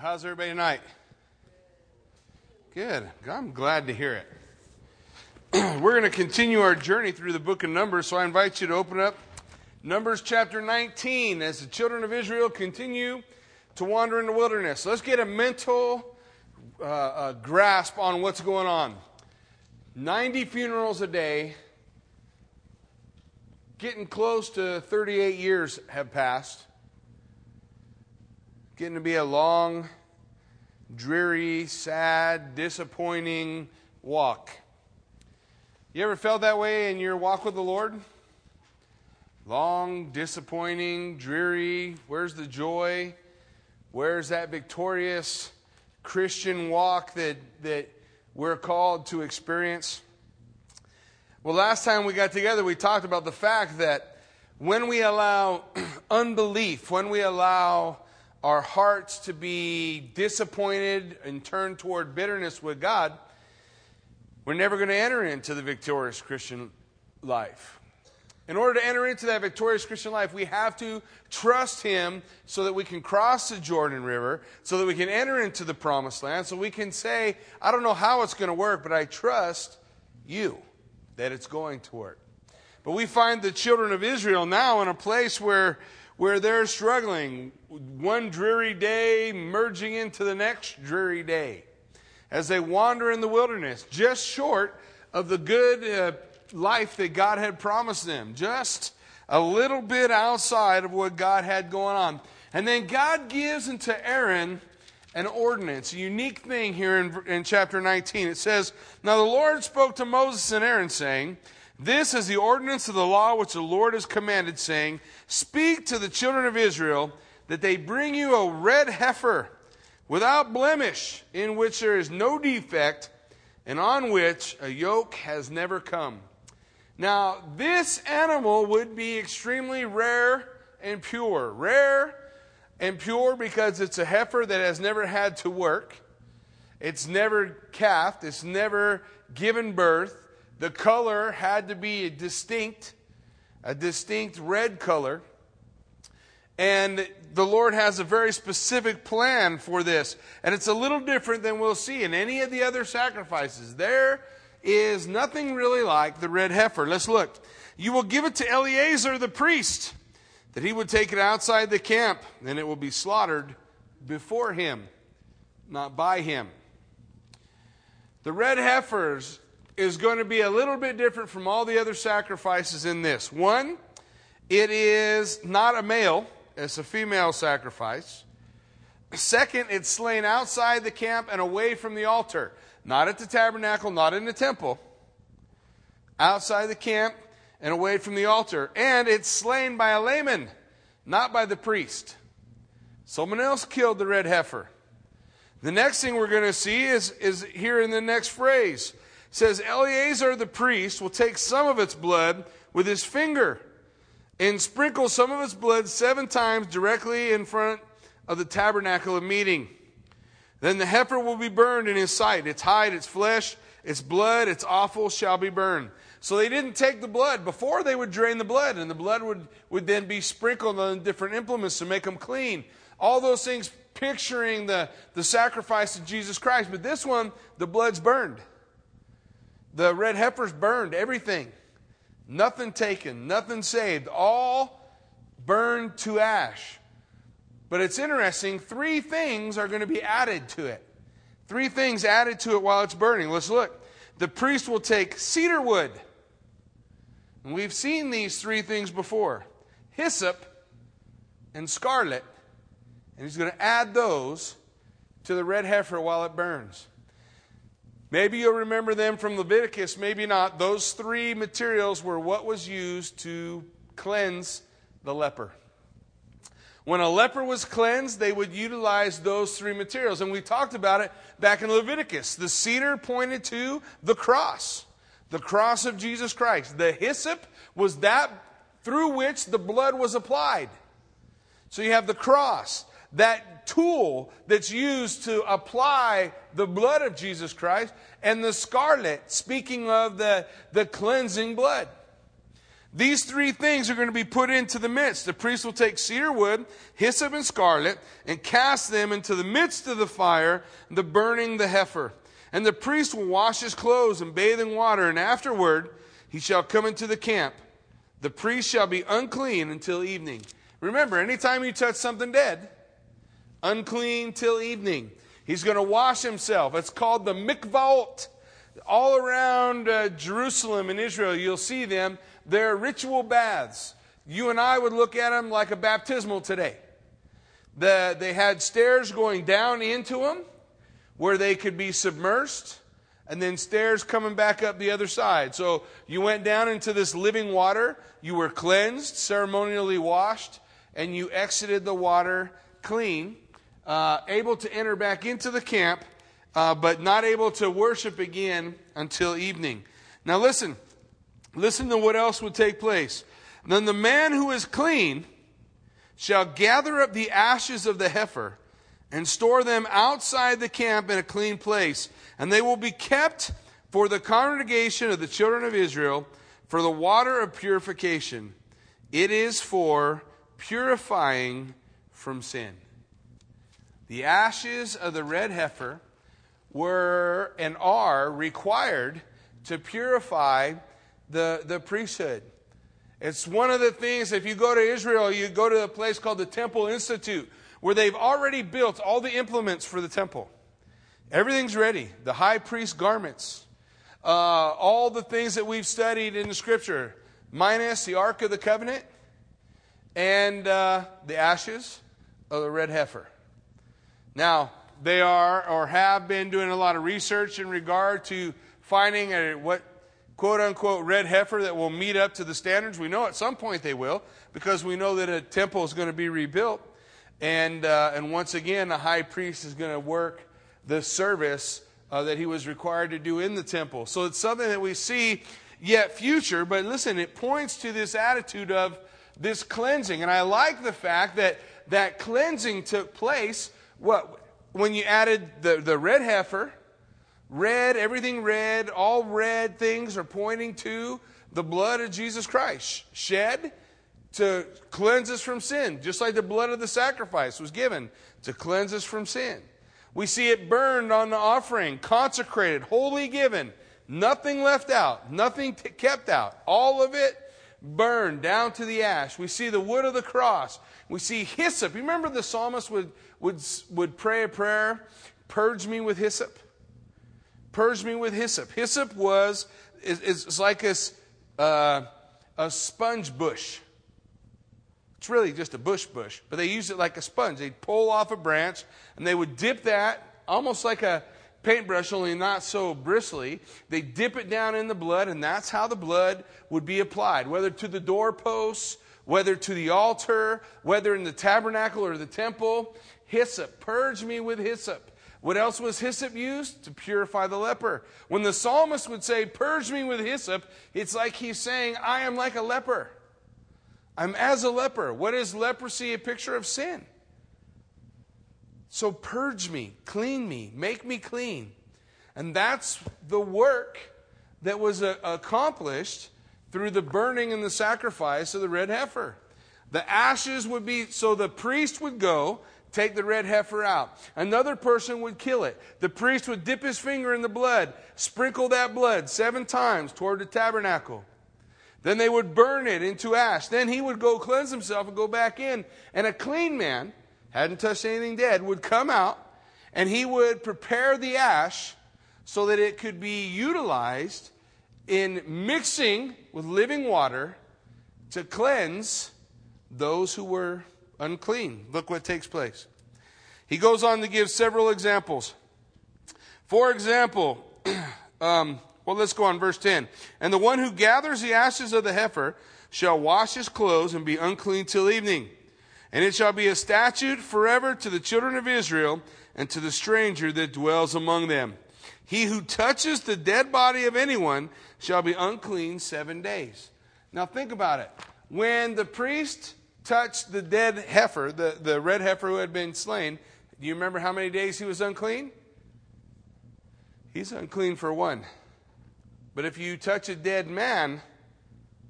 How's everybody tonight? Good. I'm glad to hear it. We're going to continue our journey through the book of Numbers, so I invite you to open up Numbers chapter 19 as the children of Israel continue to wander in the wilderness. Let's get a mental uh, uh, grasp on what's going on. 90 funerals a day, getting close to 38 years have passed getting to be a long, dreary, sad, disappointing walk. You ever felt that way in your walk with the Lord? Long, disappointing, dreary. Where's the joy? Where's that victorious Christian walk that, that we're called to experience? Well, last time we got together, we talked about the fact that when we allow unbelief, when we allow our hearts to be disappointed and turn toward bitterness with God, we're never going to enter into the victorious Christian life. In order to enter into that victorious Christian life, we have to trust Him so that we can cross the Jordan River, so that we can enter into the promised land, so we can say, I don't know how it's going to work, but I trust you that it's going to work. But we find the children of Israel now in a place where where they're struggling, one dreary day merging into the next dreary day, as they wander in the wilderness, just short of the good uh, life that God had promised them, just a little bit outside of what God had going on. And then God gives into Aaron an ordinance, a unique thing here in, in chapter 19. It says, Now the Lord spoke to Moses and Aaron, saying, this is the ordinance of the law which the Lord has commanded, saying, Speak to the children of Israel that they bring you a red heifer without blemish, in which there is no defect, and on which a yoke has never come. Now, this animal would be extremely rare and pure. Rare and pure because it's a heifer that has never had to work, it's never calved, it's never given birth the color had to be a distinct, a distinct red color. And the Lord has a very specific plan for this. And it's a little different than we'll see in any of the other sacrifices. There is nothing really like the red heifer. Let's look. You will give it to Eleazar the priest, that he would take it outside the camp, and it will be slaughtered before him, not by him. The red heifers is going to be a little bit different from all the other sacrifices in this. One, it is not a male, it's a female sacrifice. Second, it's slain outside the camp and away from the altar, not at the tabernacle, not in the temple. Outside the camp and away from the altar. And it's slain by a layman, not by the priest. Someone else killed the red heifer. The next thing we're going to see is, is here in the next phrase says Eleazar the priest will take some of its blood with his finger and sprinkle some of its blood seven times directly in front of the tabernacle of meeting. Then the heifer will be burned in his sight. Its hide, its flesh, its blood, its offal shall be burned. So they didn't take the blood. Before they would drain the blood, and the blood would, would then be sprinkled on different implements to make them clean. All those things picturing the, the sacrifice of Jesus Christ. But this one, the blood's burned. The red heifers burned everything. Nothing taken, nothing saved, all burned to ash. But it's interesting, three things are going to be added to it. Three things added to it while it's burning. Let's look. The priest will take cedar wood. And we've seen these three things before hyssop and scarlet. And he's going to add those to the red heifer while it burns. Maybe you'll remember them from Leviticus, maybe not. Those three materials were what was used to cleanse the leper. When a leper was cleansed, they would utilize those three materials. And we talked about it back in Leviticus. The cedar pointed to the cross, the cross of Jesus Christ. The hyssop was that through which the blood was applied. So you have the cross that tool that's used to apply the blood of Jesus Christ, and the scarlet, speaking of the, the cleansing blood. These three things are going to be put into the midst. The priest will take cedar wood, hyssop, and scarlet, and cast them into the midst of the fire, the burning the heifer. And the priest will wash his clothes and bathe in water, and afterward he shall come into the camp. The priest shall be unclean until evening. Remember, anytime you touch something dead, unclean till evening. He's going to wash himself. It's called the mikvaot. All around uh, Jerusalem and Israel, you'll see them they're ritual baths. You and I would look at them like a baptismal today. The, they had stairs going down into them where they could be submersed, and then stairs coming back up the other side. So you went down into this living water, you were cleansed, ceremonially washed, and you exited the water clean, uh, able to enter back into the camp, uh, but not able to worship again until evening. Now listen. Listen to what else would take place. Then the man who is clean shall gather up the ashes of the heifer and store them outside the camp in a clean place, and they will be kept for the congregation of the children of Israel for the water of purification. It is for purifying from sin. The ashes of the red heifer were and are required to purify the, the priesthood. It's one of the things, if you go to Israel, you go to a place called the Temple Institute, where they've already built all the implements for the temple. Everything's ready. The high priest garments, uh, all the things that we've studied in the scripture, minus the Ark of the Covenant and uh, the ashes of the red heifer. Now, they are or have been doing a lot of research in regard to finding a, what quote unquote red heifer that will meet up to the standards. We know at some point they will because we know that a temple is going to be rebuilt. And, uh, and once again, the high priest is going to work the service uh, that he was required to do in the temple. So it's something that we see yet future, but listen, it points to this attitude of this cleansing. And I like the fact that that cleansing took place what, when you added the, the red heifer Red, everything red, all red things are pointing to the blood of Jesus Christ, shed to cleanse us from sin, just like the blood of the sacrifice was given to cleanse us from sin. We see it burned on the offering, consecrated, wholly given, nothing left out, nothing t- kept out. All of it burned down to the ash. We see the wood of the cross. We see hyssop. You remember the psalmist would, would, would pray a prayer, purge me with hyssop? Purge me with hyssop. Hyssop was, is, like a, uh, a sponge bush. It's really just a bush bush, but they use it like a sponge. They'd pull off a branch and they would dip that almost like a paintbrush, only not so bristly. They dip it down in the blood, and that's how the blood would be applied, whether to the doorposts, whether to the altar, whether in the tabernacle or the temple. Hyssop, purge me with hyssop. What else was hyssop used? To purify the leper. When the psalmist would say, Purge me with hyssop, it's like he's saying, I am like a leper. I'm as a leper. What is leprosy? A picture of sin. So purge me, clean me, make me clean. And that's the work that was uh, accomplished through the burning and the sacrifice of the red heifer. The ashes would be, so the priest would go take the red heifer out. Another person would kill it. The priest would dip his finger in the blood, sprinkle that blood seven times toward the tabernacle. Then they would burn it into ash. Then he would go cleanse himself and go back in. And a clean man, hadn't touched anything dead, would come out and he would prepare the ash so that it could be utilized in mixing with living water to cleanse those who were unclean. Look what takes place. He goes on to give several examples. For example, um, well, let's go on verse 10. And the one who gathers the ashes of the heifer shall wash his clothes and be unclean till evening. And it shall be a statute forever to the children of Israel and to the stranger that dwells among them. He who touches the dead body of anyone shall be unclean seven days. Now think about it. When the priest touched the dead heifer, the, the red heifer who had been slain, do you remember how many days he was unclean? He's unclean for one. But if you touch a dead man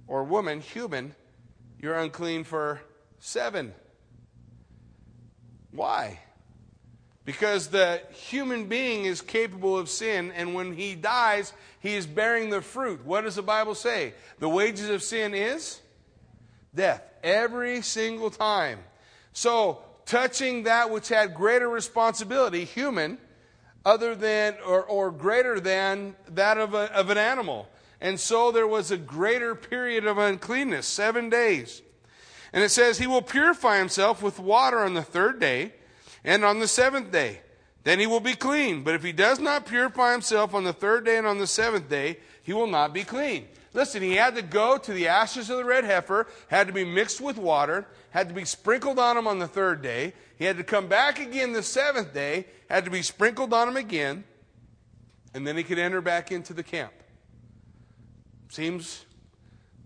or woman, human, you're unclean for seven. Why? Because the human being is capable of sin, and when he dies, he is bearing the fruit. What does the Bible say? The wages of sin is death. Every single time. So, touching that which had greater responsibility, human, other than or, or greater than that of, a, of an animal. And so there was a greater period of uncleanness, seven days. And it says, He will purify himself with water on the third day and on the seventh day. Then he will be clean. But if he does not purify himself on the third day and on the seventh day, he will not be clean. Listen, he had to go to the ashes of the red heifer, had to be mixed with water, had to be sprinkled on him on the third day. He had to come back again the seventh day, had to be sprinkled on him again, and then he could enter back into the camp. Seems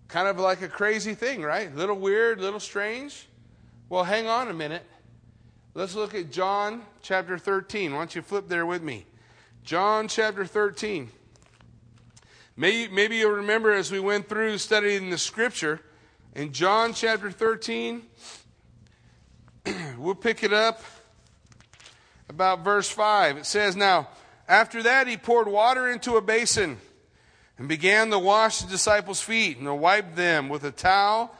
kind of like a crazy thing, right? A little weird, a little strange. Well, hang on a minute. Let's look at John chapter 13. Why don't you flip there with me? John chapter 13. Maybe, maybe you'll remember as we went through studying the scripture in John chapter 13, we'll pick it up about verse 5. It says, Now, after that, he poured water into a basin and began to wash the disciples' feet and to wipe them with a towel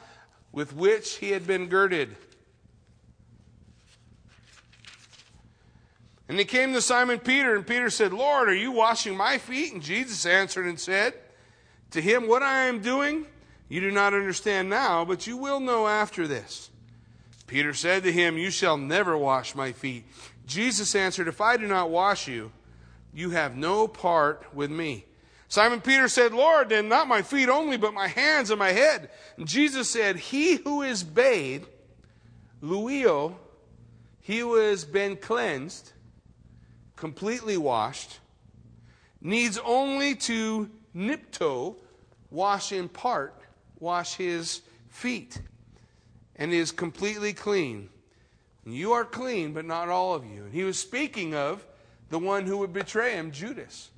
with which he had been girded. And he came to Simon Peter, and Peter said, Lord, are you washing my feet? And Jesus answered and said to him, What I am doing, you do not understand now, but you will know after this. Peter said to him, You shall never wash my feet. Jesus answered, If I do not wash you, you have no part with me. Simon Peter said, Lord, then not my feet only, but my hands and my head. And Jesus said, He who is bathed, Luio, he who has been cleansed, completely washed, needs only to nipto, wash in part, wash his feet, and is completely clean. You are clean, but not all of you. And he was speaking of the one who would betray him, Judas.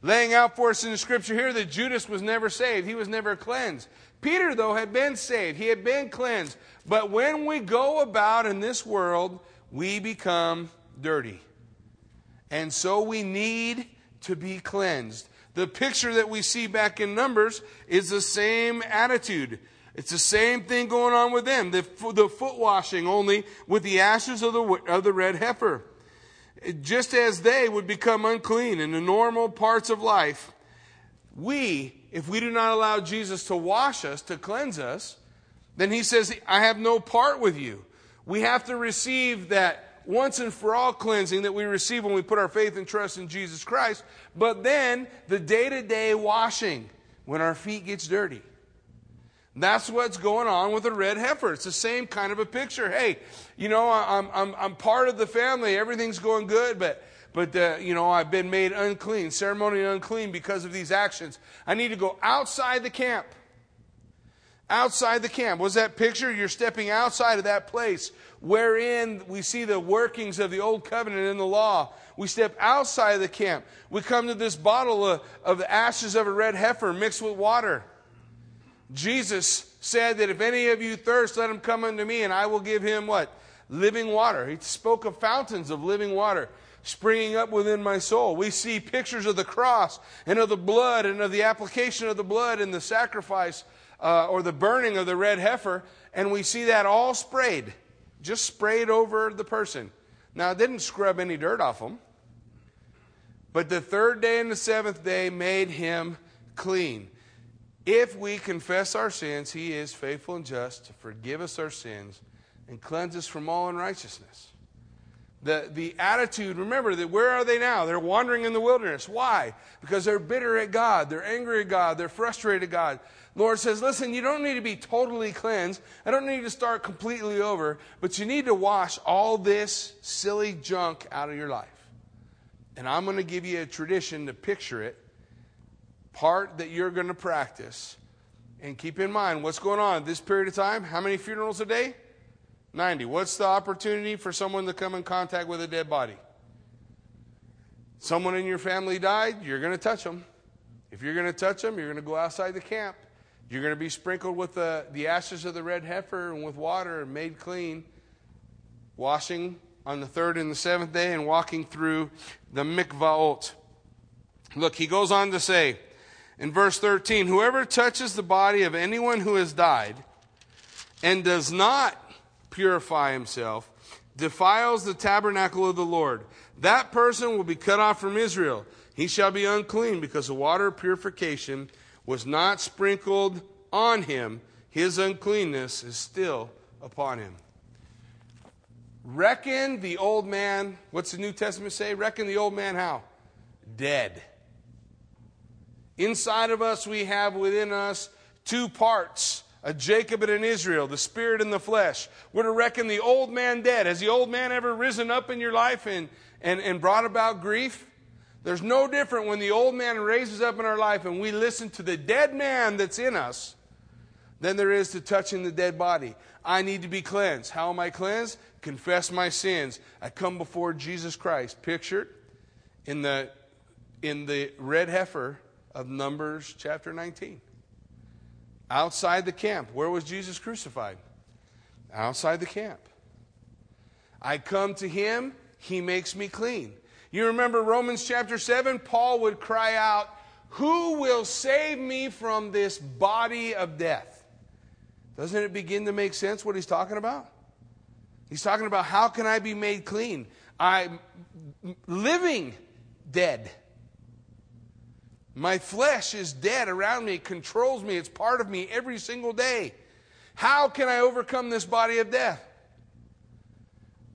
Laying out for us in the scripture here that Judas was never saved, he was never cleansed. Peter, though, had been saved, he had been cleansed. But when we go about in this world, we become dirty. And so we need to be cleansed. The picture that we see back in Numbers is the same attitude. It's the same thing going on with them. The, the foot washing only with the ashes of the, of the red heifer. Just as they would become unclean in the normal parts of life, we, if we do not allow Jesus to wash us, to cleanse us, then he says, I have no part with you. We have to receive that once and for all cleansing that we receive when we put our faith and trust in Jesus Christ, but then the day to day washing when our feet gets dirty. That's what's going on with a red heifer. It's the same kind of a picture. Hey, you know, I'm, I'm, I'm part of the family. Everything's going good, but, but uh, you know, I've been made unclean, ceremonially unclean because of these actions. I need to go outside the camp. Outside the camp. Was that picture? You're stepping outside of that place wherein we see the workings of the old covenant in the law. We step outside of the camp. We come to this bottle of, of the ashes of a red heifer mixed with water. Jesus said that if any of you thirst, let him come unto me, and I will give him what? Living water. He spoke of fountains of living water springing up within my soul. We see pictures of the cross and of the blood and of the application of the blood and the sacrifice uh, or the burning of the red heifer, and we see that all sprayed, just sprayed over the person. Now, it didn't scrub any dirt off them, but the third day and the seventh day made him clean. If we confess our sins, he is faithful and just to forgive us our sins and cleanse us from all unrighteousness. The, the attitude, remember that where are they now? They're wandering in the wilderness. Why? Because they're bitter at God, they're angry at God, they're frustrated at God. Lord says, listen, you don't need to be totally cleansed. I don't need to start completely over, but you need to wash all this silly junk out of your life. And I'm going to give you a tradition to picture it part that you're going to practice. And keep in mind what's going on this period of time. How many funerals a day? 90. What's the opportunity for someone to come in contact with a dead body? Someone in your family died, you're going to touch them. If you're going to touch them, you're going to go outside the camp. You're going to be sprinkled with the, the ashes of the red heifer and with water and made clean, washing on the third and the seventh day and walking through the mikvaot. Look, he goes on to say in verse 13 Whoever touches the body of anyone who has died and does not purify himself defiles the tabernacle of the Lord. That person will be cut off from Israel. He shall be unclean because the water of purification was not sprinkled on him. His uncleanness is still upon him. Reckon the old man, what's the New Testament say? Reckon the old man how? Dead. Inside of us, we have within us two parts a Jacob and an Israel, the spirit and the flesh. We're to reckon the old man dead. Has the old man ever risen up in your life and, and, and brought about grief? There's no different when the old man raises up in our life and we listen to the dead man that's in us than there is to touching the dead body. I need to be cleansed. How am I cleansed? Confess my sins. I come before Jesus Christ, pictured in the, in the red heifer of Numbers chapter 19. Outside the camp. Where was Jesus crucified? Outside the camp. I come to him, he makes me clean. You remember Romans chapter 7? Paul would cry out, Who will save me from this body of death? Doesn't it begin to make sense what he's talking about? He's talking about how can I be made clean? I'm living dead. My flesh is dead around me, it controls me, it's part of me every single day. How can I overcome this body of death?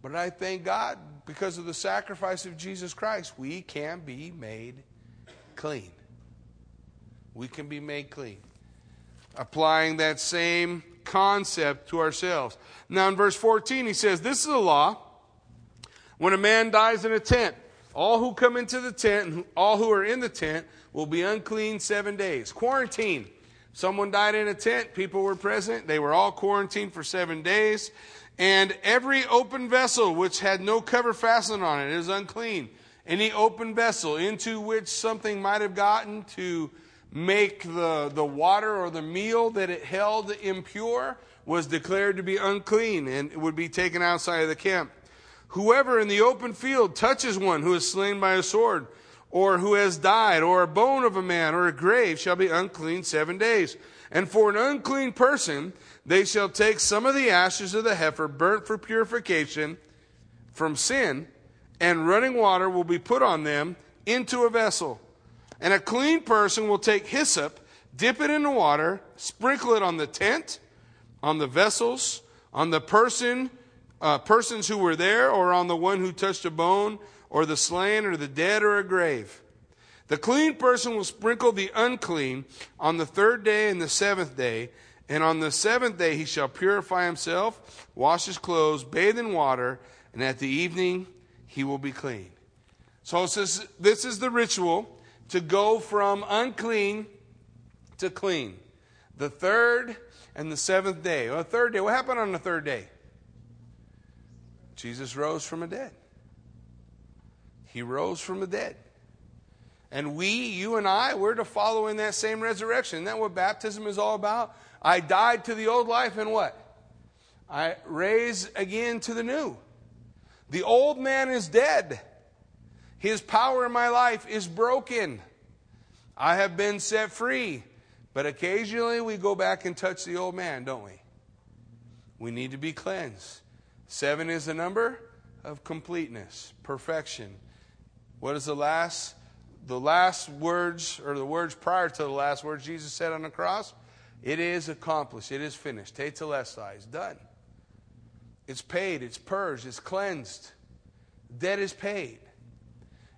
But I thank God because of the sacrifice of Jesus Christ, we can be made clean. We can be made clean. Applying that same concept to ourselves. Now, in verse 14, he says, This is a law. When a man dies in a tent, all who come into the tent and all who are in the tent will be unclean seven days. Quarantine. Someone died in a tent, people were present, they were all quarantined for seven days. And every open vessel which had no cover fastened on it is unclean. Any open vessel into which something might have gotten to make the, the water or the meal that it held impure was declared to be unclean and would be taken outside of the camp. Whoever in the open field touches one who is slain by a sword, or who has died, or a bone of a man, or a grave, shall be unclean seven days. And for an unclean person, they shall take some of the ashes of the heifer burnt for purification from sin, and running water will be put on them into a vessel. And a clean person will take hyssop, dip it in the water, sprinkle it on the tent, on the vessels, on the person, uh, persons who were there, or on the one who touched a bone, or the slain, or the dead, or a grave. The clean person will sprinkle the unclean on the third day and the seventh day and on the seventh day he shall purify himself, wash his clothes, bathe in water, and at the evening he will be clean. So says, this is the ritual to go from unclean to clean. The third and the seventh day. Well, the third day, what happened on the third day? Jesus rose from the dead. He rose from the dead. And we, you and I, we're to follow in that same resurrection. Isn't that what baptism is all about? I died to the old life and what? I raise again to the new. The old man is dead. His power in my life is broken. I have been set free. But occasionally we go back and touch the old man, don't we? We need to be cleansed. Seven is the number of completeness, perfection. What is the last? The last words, or the words prior to the last words Jesus said on the cross? It is accomplished. It is finished. Tetelestai is done. It's paid. It's purged. It's cleansed. Debt is paid.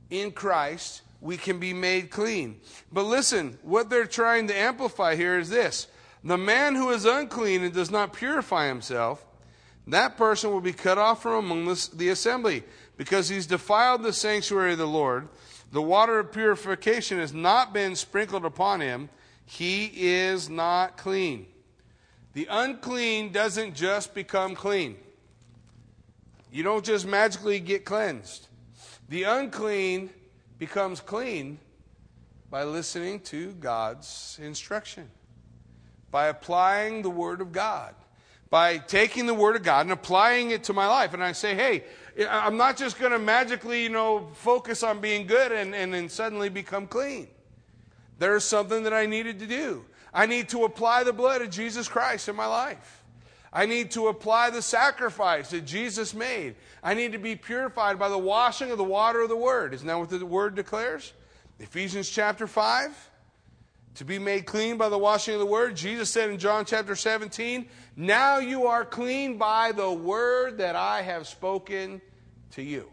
In Christ, we can be made clean. But listen, what they're trying to amplify here is this the man who is unclean and does not purify himself, that person will be cut off from among the, the assembly because he's defiled the sanctuary of the Lord. The water of purification has not been sprinkled upon him he is not clean. The unclean doesn't just become clean. You don't just magically get cleansed. The unclean becomes clean by listening to God's instruction. by applying the Word of God. By taking the Word of God and applying it to my life. And I say, hey, I'm not just going to magically, you know, focus on being good and, and then suddenly become clean. There's something that I needed to do. I need to apply the blood of Jesus Christ in my life. I need to apply the sacrifice that Jesus made. I need to be purified by the washing of the water of the Word. Isn't that what the Word declares? Ephesians chapter 5. To be made clean by the washing of the Word. Jesus said in John chapter 17, Now you are clean by the Word that I have spoken to you.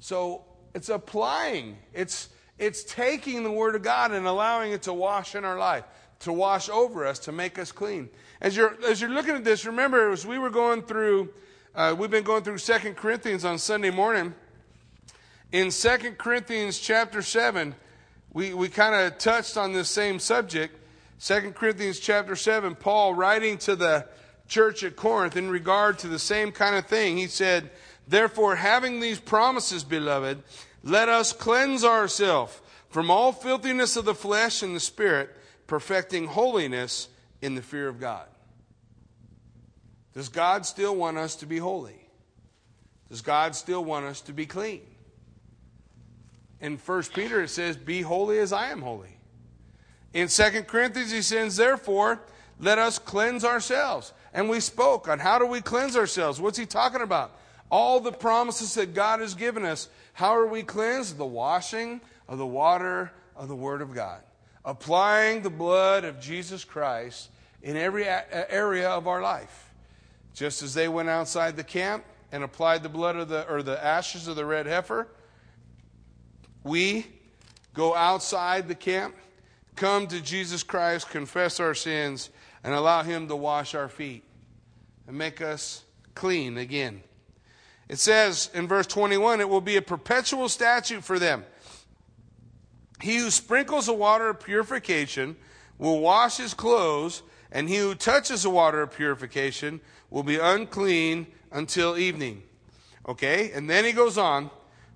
So it's applying, it's, it's taking the Word of God and allowing it to wash in our life, to wash over us, to make us clean. As you're, as you're looking at this, remember, as we were going through, uh, we've been going through Second Corinthians on Sunday morning. In Second Corinthians chapter 7, we, we kind of touched on this same subject. Second Corinthians chapter 7, Paul writing to the church at Corinth in regard to the same kind of thing. He said, Therefore, having these promises, beloved, let us cleanse ourselves from all filthiness of the flesh and the spirit, perfecting holiness in the fear of God. Does God still want us to be holy? Does God still want us to be clean? In 1 Peter, it says, Be holy as I am holy. In 2 Corinthians, he says, Therefore, let us cleanse ourselves. And we spoke on how do we cleanse ourselves? What's he talking about? All the promises that God has given us. How are we cleansed? The washing of the water of the Word of God. Applying the blood of Jesus Christ in every area of our life. Just as they went outside the camp and applied the blood of the or the ashes of the red heifer, we go outside the camp, come to Jesus Christ, confess our sins, and allow Him to wash our feet and make us clean again. It says in verse 21 it will be a perpetual statute for them. He who sprinkles the water of purification will wash his clothes, and he who touches the water of purification will be unclean until evening. Okay? And then he goes on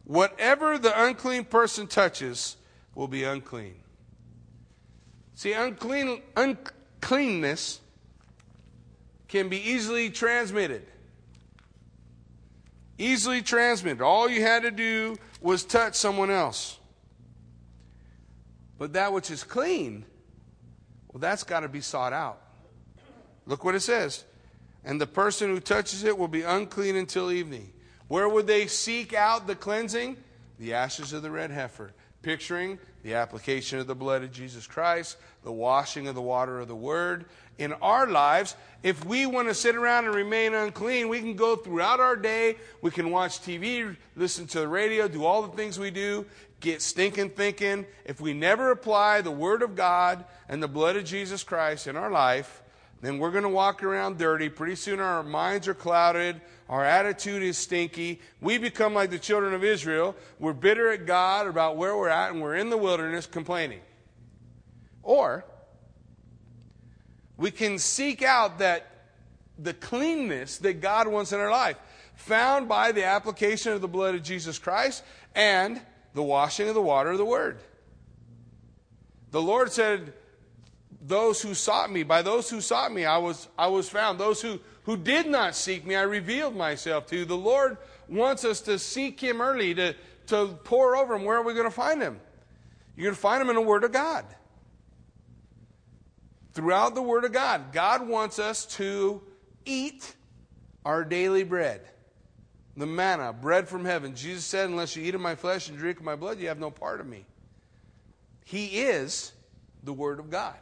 whatever the unclean person touches will be unclean. See, unclean, uncleanness can be easily transmitted. Easily transmitted. All you had to do was touch someone else. But that which is clean, well, that's got to be sought out. Look what it says. And the person who touches it will be unclean until evening. Where would they seek out the cleansing? The ashes of the red heifer, picturing the application of the blood of Jesus Christ, the washing of the water of the word. In our lives, if we want to sit around and remain unclean, we can go throughout our day. We can watch TV, listen to the radio, do all the things we do, get stinking thinking. If we never apply the Word of God and the blood of Jesus Christ in our life, then we're going to walk around dirty. Pretty soon our minds are clouded. Our attitude is stinky. We become like the children of Israel. We're bitter at God about where we're at, and we're in the wilderness complaining. Or we can seek out that the cleanness that God wants in our life, found by the application of the blood of Jesus Christ and the washing of the water of the Word. The Lord said, those who sought me. By those who sought me, I was, I was found. Those who, who did not seek me, I revealed myself to. The Lord wants us to seek Him early, to, to pour over Him. Where are we going to find Him? You're going to find Him in the Word of God. Throughout the Word of God, God wants us to eat our daily bread. The manna, bread from heaven. Jesus said, Unless you eat of my flesh and drink of my blood, you have no part of me. He is the Word of God.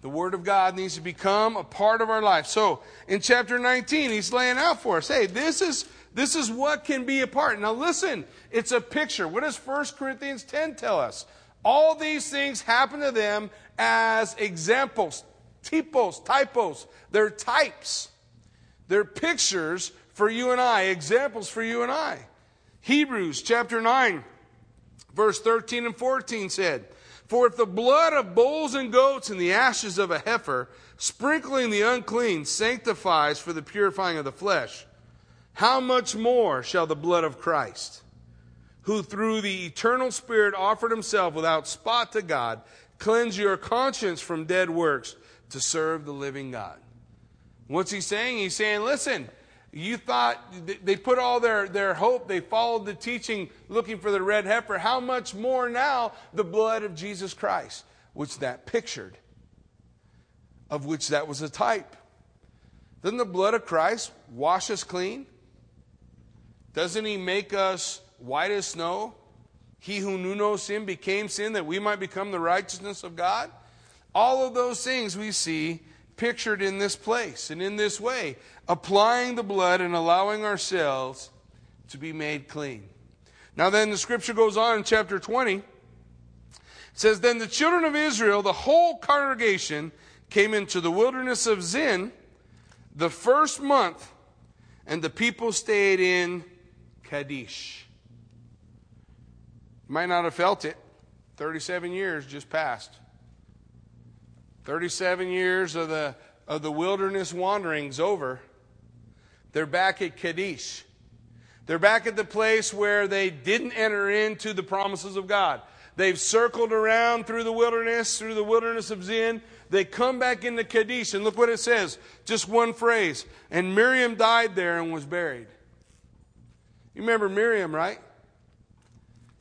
The Word of God needs to become a part of our life. So in chapter 19, he's laying out for us hey, this is, this is what can be a part. Now listen, it's a picture. What does 1 Corinthians 10 tell us? All these things happen to them as examples, typos, typos. They're types, they're pictures for you and I, examples for you and I. Hebrews chapter 9, verse 13 and 14 said, for if the blood of bulls and goats and the ashes of a heifer, sprinkling the unclean, sanctifies for the purifying of the flesh, how much more shall the blood of Christ, who through the eternal Spirit offered himself without spot to God, Cleanse your conscience from dead works to serve the living God. What's he saying? He's saying, listen, you thought they put all their, their hope, they followed the teaching looking for the red heifer. How much more now the blood of Jesus Christ, which that pictured, of which that was a type. Doesn't the blood of Christ wash us clean? Doesn't he make us white as snow? He who knew no sin became sin that we might become the righteousness of God. All of those things we see pictured in this place and in this way, applying the blood and allowing ourselves to be made clean. Now, then, the scripture goes on in chapter 20. It says, Then the children of Israel, the whole congregation, came into the wilderness of Zin the first month, and the people stayed in Kadesh. Might not have felt it. 37 years just passed. 37 years of the, of the wilderness wanderings over. They're back at Kadesh. They're back at the place where they didn't enter into the promises of God. They've circled around through the wilderness, through the wilderness of Zin. They come back into Kadesh, and look what it says. Just one phrase. And Miriam died there and was buried. You remember Miriam, right?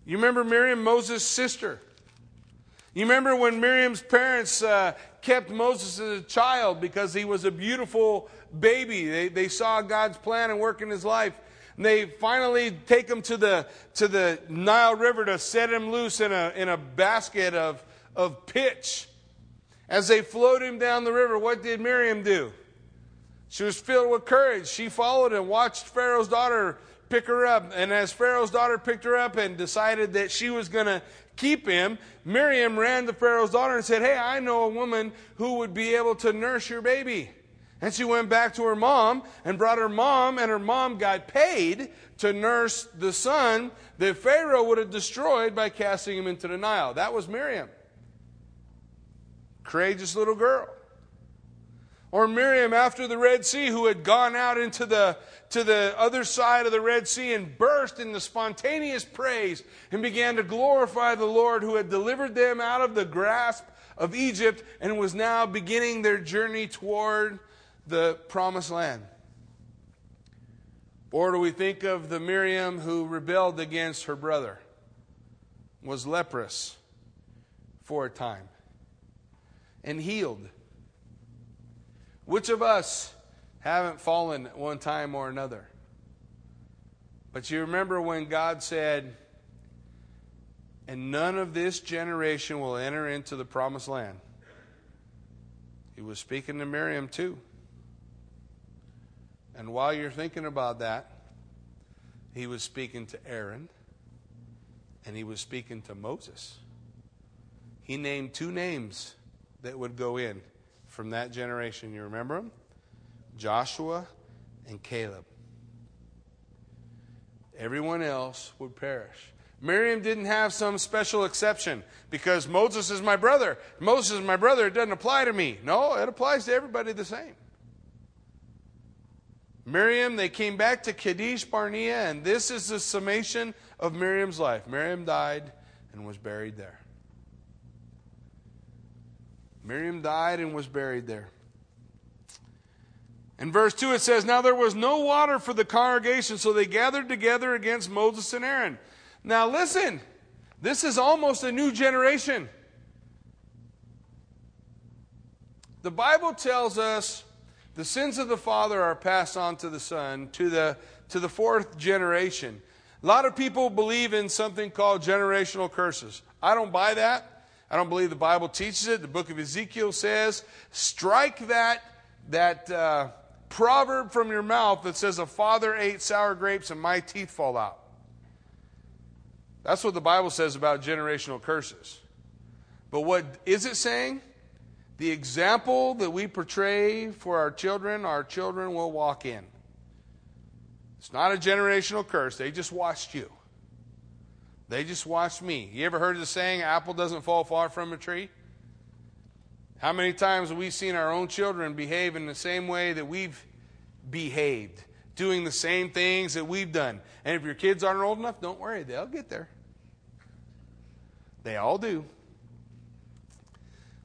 You remember Miriam, Moses' sister. You remember when Miriam's parents uh, kept Moses as a child because he was a beautiful baby. They, they saw God's plan and work in his life. And they finally take him to the, to the Nile River to set him loose in a, in a basket of, of pitch. As they float him down the river, what did Miriam do? She was filled with courage. She followed and watched Pharaoh's daughter pick her up. And as Pharaoh's daughter picked her up and decided that she was going to keep him, Miriam ran to Pharaoh's daughter and said, Hey, I know a woman who would be able to nurse your baby. And she went back to her mom and brought her mom, and her mom got paid to nurse the son that Pharaoh would have destroyed by casting him into the Nile. That was Miriam. Courageous little girl. Or Miriam after the Red Sea, who had gone out into the, to the other side of the Red Sea and burst into spontaneous praise and began to glorify the Lord who had delivered them out of the grasp of Egypt and was now beginning their journey toward the promised land. Or do we think of the Miriam who rebelled against her brother, was leprous for a time, and healed? Which of us haven't fallen at one time or another? But you remember when God said, and none of this generation will enter into the promised land. He was speaking to Miriam too. And while you're thinking about that, he was speaking to Aaron and he was speaking to Moses. He named two names that would go in from that generation. You remember them? Joshua and Caleb. Everyone else would perish. Miriam didn't have some special exception because Moses is my brother. Moses is my brother. It doesn't apply to me. No, it applies to everybody the same. Miriam, they came back to Kadesh Barnea, and this is the summation of Miriam's life. Miriam died and was buried there. Miriam died and was buried there. In verse 2, it says, Now there was no water for the congregation, so they gathered together against Moses and Aaron. Now listen, this is almost a new generation. The Bible tells us the sins of the father are passed on to the son, to the, to the fourth generation. A lot of people believe in something called generational curses. I don't buy that. I don't believe the Bible teaches it. The book of Ezekiel says, strike that, that uh, proverb from your mouth that says, A father ate sour grapes and my teeth fall out. That's what the Bible says about generational curses. But what is it saying? The example that we portray for our children, our children will walk in. It's not a generational curse, they just watched you. They just watched me. You ever heard the saying, apple doesn't fall far from a tree? How many times have we seen our own children behave in the same way that we've behaved, doing the same things that we've done? And if your kids aren't old enough, don't worry, they'll get there. They all do.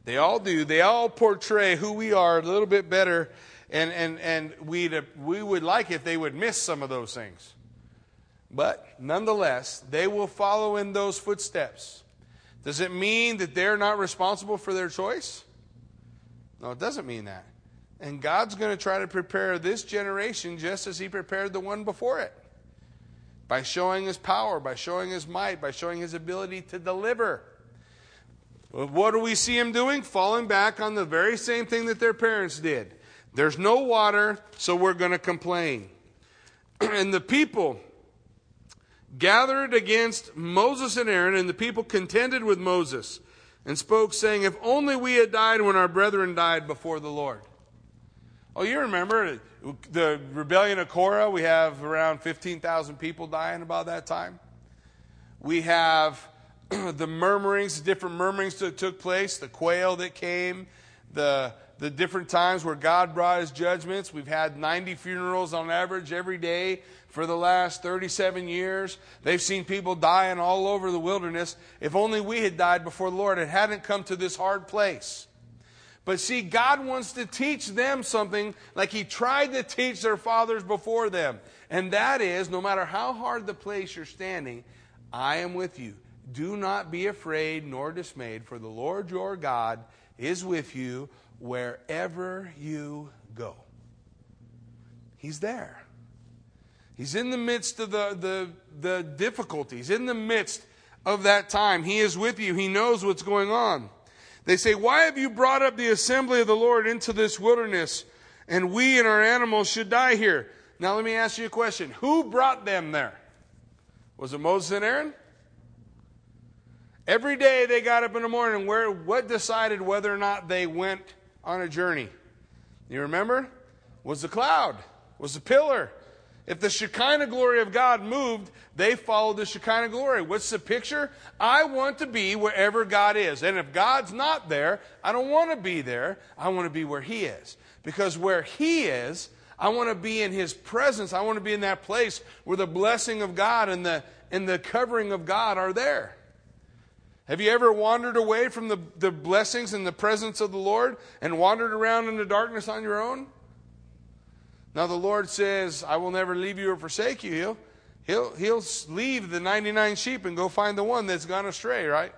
They all do. They all portray who we are a little bit better, and, and, and we'd, we would like if they would miss some of those things. But nonetheless, they will follow in those footsteps. Does it mean that they're not responsible for their choice? No, it doesn't mean that. And God's going to try to prepare this generation just as He prepared the one before it by showing His power, by showing His might, by showing His ability to deliver. What do we see Him doing? Falling back on the very same thing that their parents did. There's no water, so we're going to complain. and the people gathered against Moses and Aaron, and the people contended with Moses and spoke, saying, If only we had died when our brethren died before the Lord. Oh, you remember the rebellion of Korah? We have around 15,000 people dying about that time. We have the murmurings, different murmurings that took place, the quail that came, the, the different times where God brought his judgments. We've had 90 funerals on average every day for the last 37 years. They've seen people dying all over the wilderness. If only we had died before the Lord, it hadn't come to this hard place. But see, God wants to teach them something like He tried to teach their fathers before them. And that is no matter how hard the place you're standing, I am with you. Do not be afraid nor dismayed, for the Lord your God is with you wherever you go. He's there. He's in the midst of the, the, the difficulties, in the midst of that time. He is with you. He knows what's going on. They say, Why have you brought up the assembly of the Lord into this wilderness, and we and our animals should die here? Now, let me ask you a question. Who brought them there? Was it Moses and Aaron? Every day they got up in the morning. Where, what decided whether or not they went on a journey? You remember? Was the cloud? Was the pillar? If the Shekinah glory of God moved, they followed the Shekinah glory. What's the picture? I want to be wherever God is. And if God's not there, I don't want to be there. I want to be where He is. Because where He is, I want to be in His presence. I want to be in that place where the blessing of God and the, and the covering of God are there. Have you ever wandered away from the, the blessings and the presence of the Lord and wandered around in the darkness on your own? Now the Lord says, I will never leave you or forsake you. He'll, he'll, he'll leave the 99 sheep and go find the one that's gone astray, right?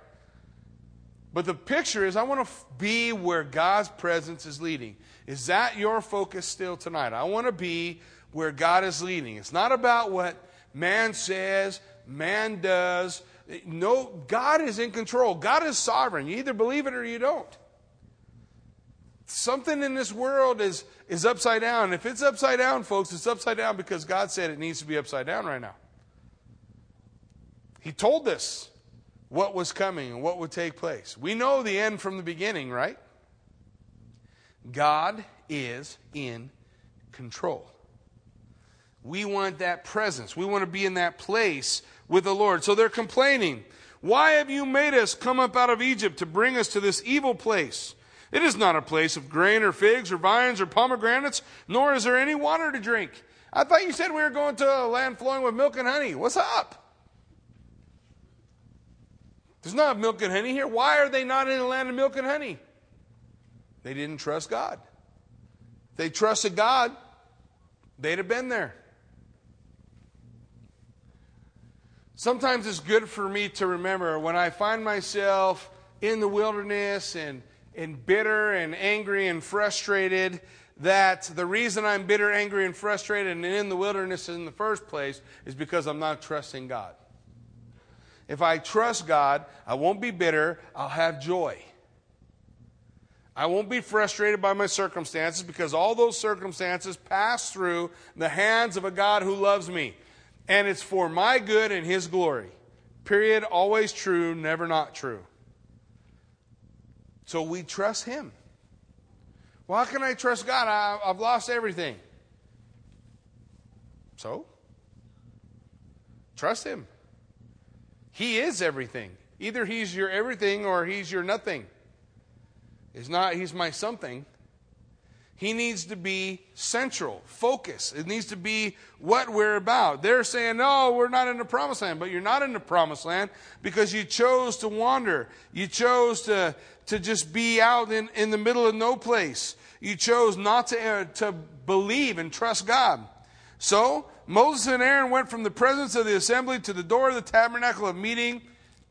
But the picture is I want to be where God's presence is leading. Is that your focus still tonight? I want to be where God is leading. It's not about what man says, man does. No, God is in control. God is sovereign. You either believe it or you don't. Something in this world is, is upside down. If it's upside down, folks, it's upside down because God said it needs to be upside down right now. He told us what was coming and what would take place. We know the end from the beginning, right? God is in control. We want that presence. We want to be in that place with the Lord. So they're complaining. Why have you made us come up out of Egypt to bring us to this evil place? It is not a place of grain or figs or vines or pomegranates, nor is there any water to drink. I thought you said we were going to a land flowing with milk and honey. What's up? There's not milk and honey here. Why are they not in the land of milk and honey? They didn't trust God. If they trusted God, they'd have been there. Sometimes it's good for me to remember when I find myself in the wilderness and and bitter and angry and frustrated that the reason I'm bitter, angry, and frustrated and in the wilderness in the first place is because I'm not trusting God. If I trust God, I won't be bitter, I'll have joy. I won't be frustrated by my circumstances because all those circumstances pass through the hands of a God who loves me. And it's for my good and His glory. Period. Always true, never not true. So we trust Him. Well, how can I trust God? I, I've lost everything. So? Trust Him. He is everything. Either He's your everything or He's your nothing. He's not, He's my something. He needs to be central, focus. It needs to be what we're about. They're saying, no, we're not in the promised land, but you're not in the promised land because you chose to wander. You chose to, to just be out in, in the middle of no place. You chose not to, uh, to believe and trust God. So Moses and Aaron went from the presence of the assembly to the door of the tabernacle of meeting.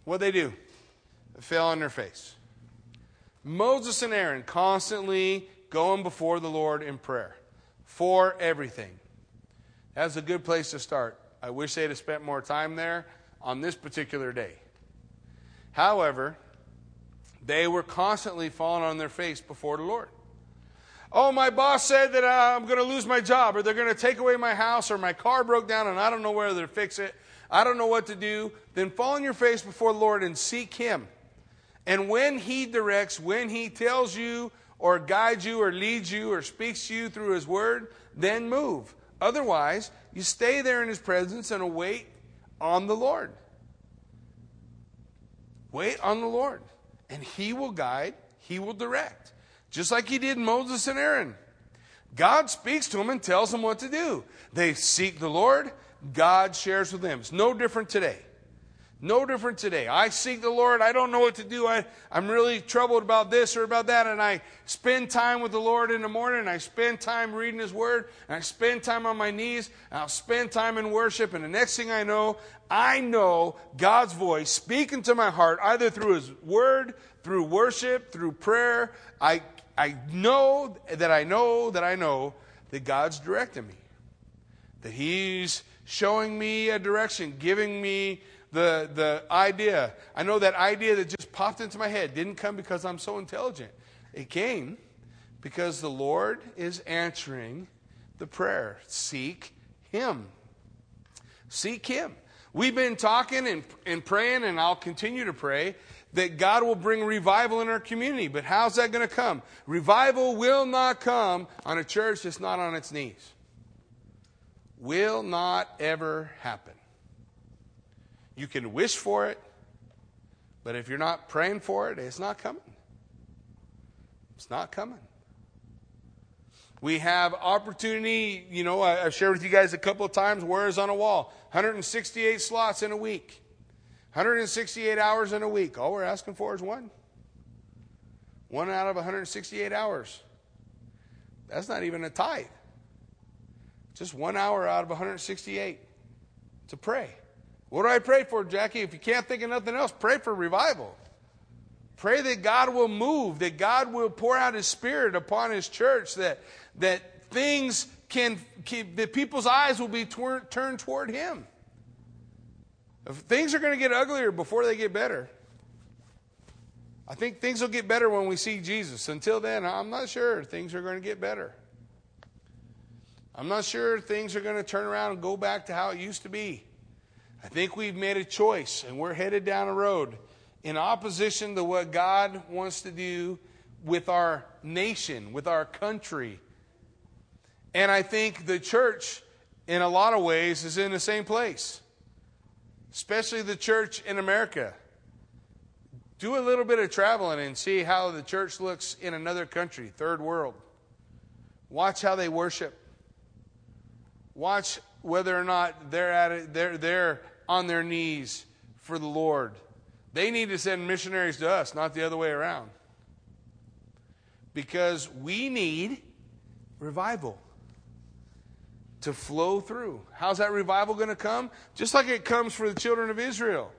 What they do? They fell on their face. Moses and Aaron constantly going before the Lord in prayer for everything. That's a good place to start. I wish they'd have spent more time there on this particular day. However, they were constantly falling on their face before the Lord. Oh, my boss said that uh, I'm going to lose my job, or they're going to take away my house, or my car broke down and I don't know whether to fix it. I don't know what to do. Then fall on your face before the Lord and seek Him. And when He directs, when He tells you, or guides you, or leads you, or speaks to you through His Word, then move. Otherwise, you stay there in His presence and await on the Lord. Wait on the Lord, and He will guide, He will direct just like he did Moses and Aaron. God speaks to them and tells them what to do. They seek the Lord, God shares with them. It's no different today. No different today. I seek the Lord. I don't know what to do. I, I'm really troubled about this or about that. And I spend time with the Lord in the morning. I spend time reading His Word. And I spend time on my knees. And I'll spend time in worship. And the next thing I know, I know God's voice speaking to my heart, either through His Word, through worship, through prayer. I I know that I know that I know that God's directing me. That He's showing me a direction, giving me the, the idea. I know that idea that just popped into my head didn't come because I'm so intelligent. It came because the Lord is answering the prayer. Seek Him. Seek Him. We've been talking and, and praying, and I'll continue to pray that God will bring revival in our community. But how's that going to come? Revival will not come on a church that's not on its knees. Will not ever happen. You can wish for it, but if you're not praying for it, it's not coming. It's not coming. We have opportunity, you know, I've shared with you guys a couple of times where is on a wall 168 slots in a week. 168 hours in a week. All we're asking for is one. One out of 168 hours. That's not even a tithe. Just one hour out of 168 to pray. What do I pray for, Jackie? If you can't think of nothing else, pray for revival. Pray that God will move, that God will pour out His Spirit upon His church, that, that things can, can that people's eyes will be turned toward Him. If things are going to get uglier before they get better. I think things will get better when we see Jesus. Until then, I'm not sure things are going to get better. I'm not sure things are going to turn around and go back to how it used to be. I think we've made a choice and we're headed down a road in opposition to what God wants to do with our nation, with our country. And I think the church, in a lot of ways, is in the same place especially the church in America. Do a little bit of traveling and see how the church looks in another country, third world. Watch how they worship. Watch whether or not they're at it, they're, they're on their knees for the Lord. They need to send missionaries to us, not the other way around. Because we need revival to flow through. How's that revival going to come? Just like it comes for the children of Israel.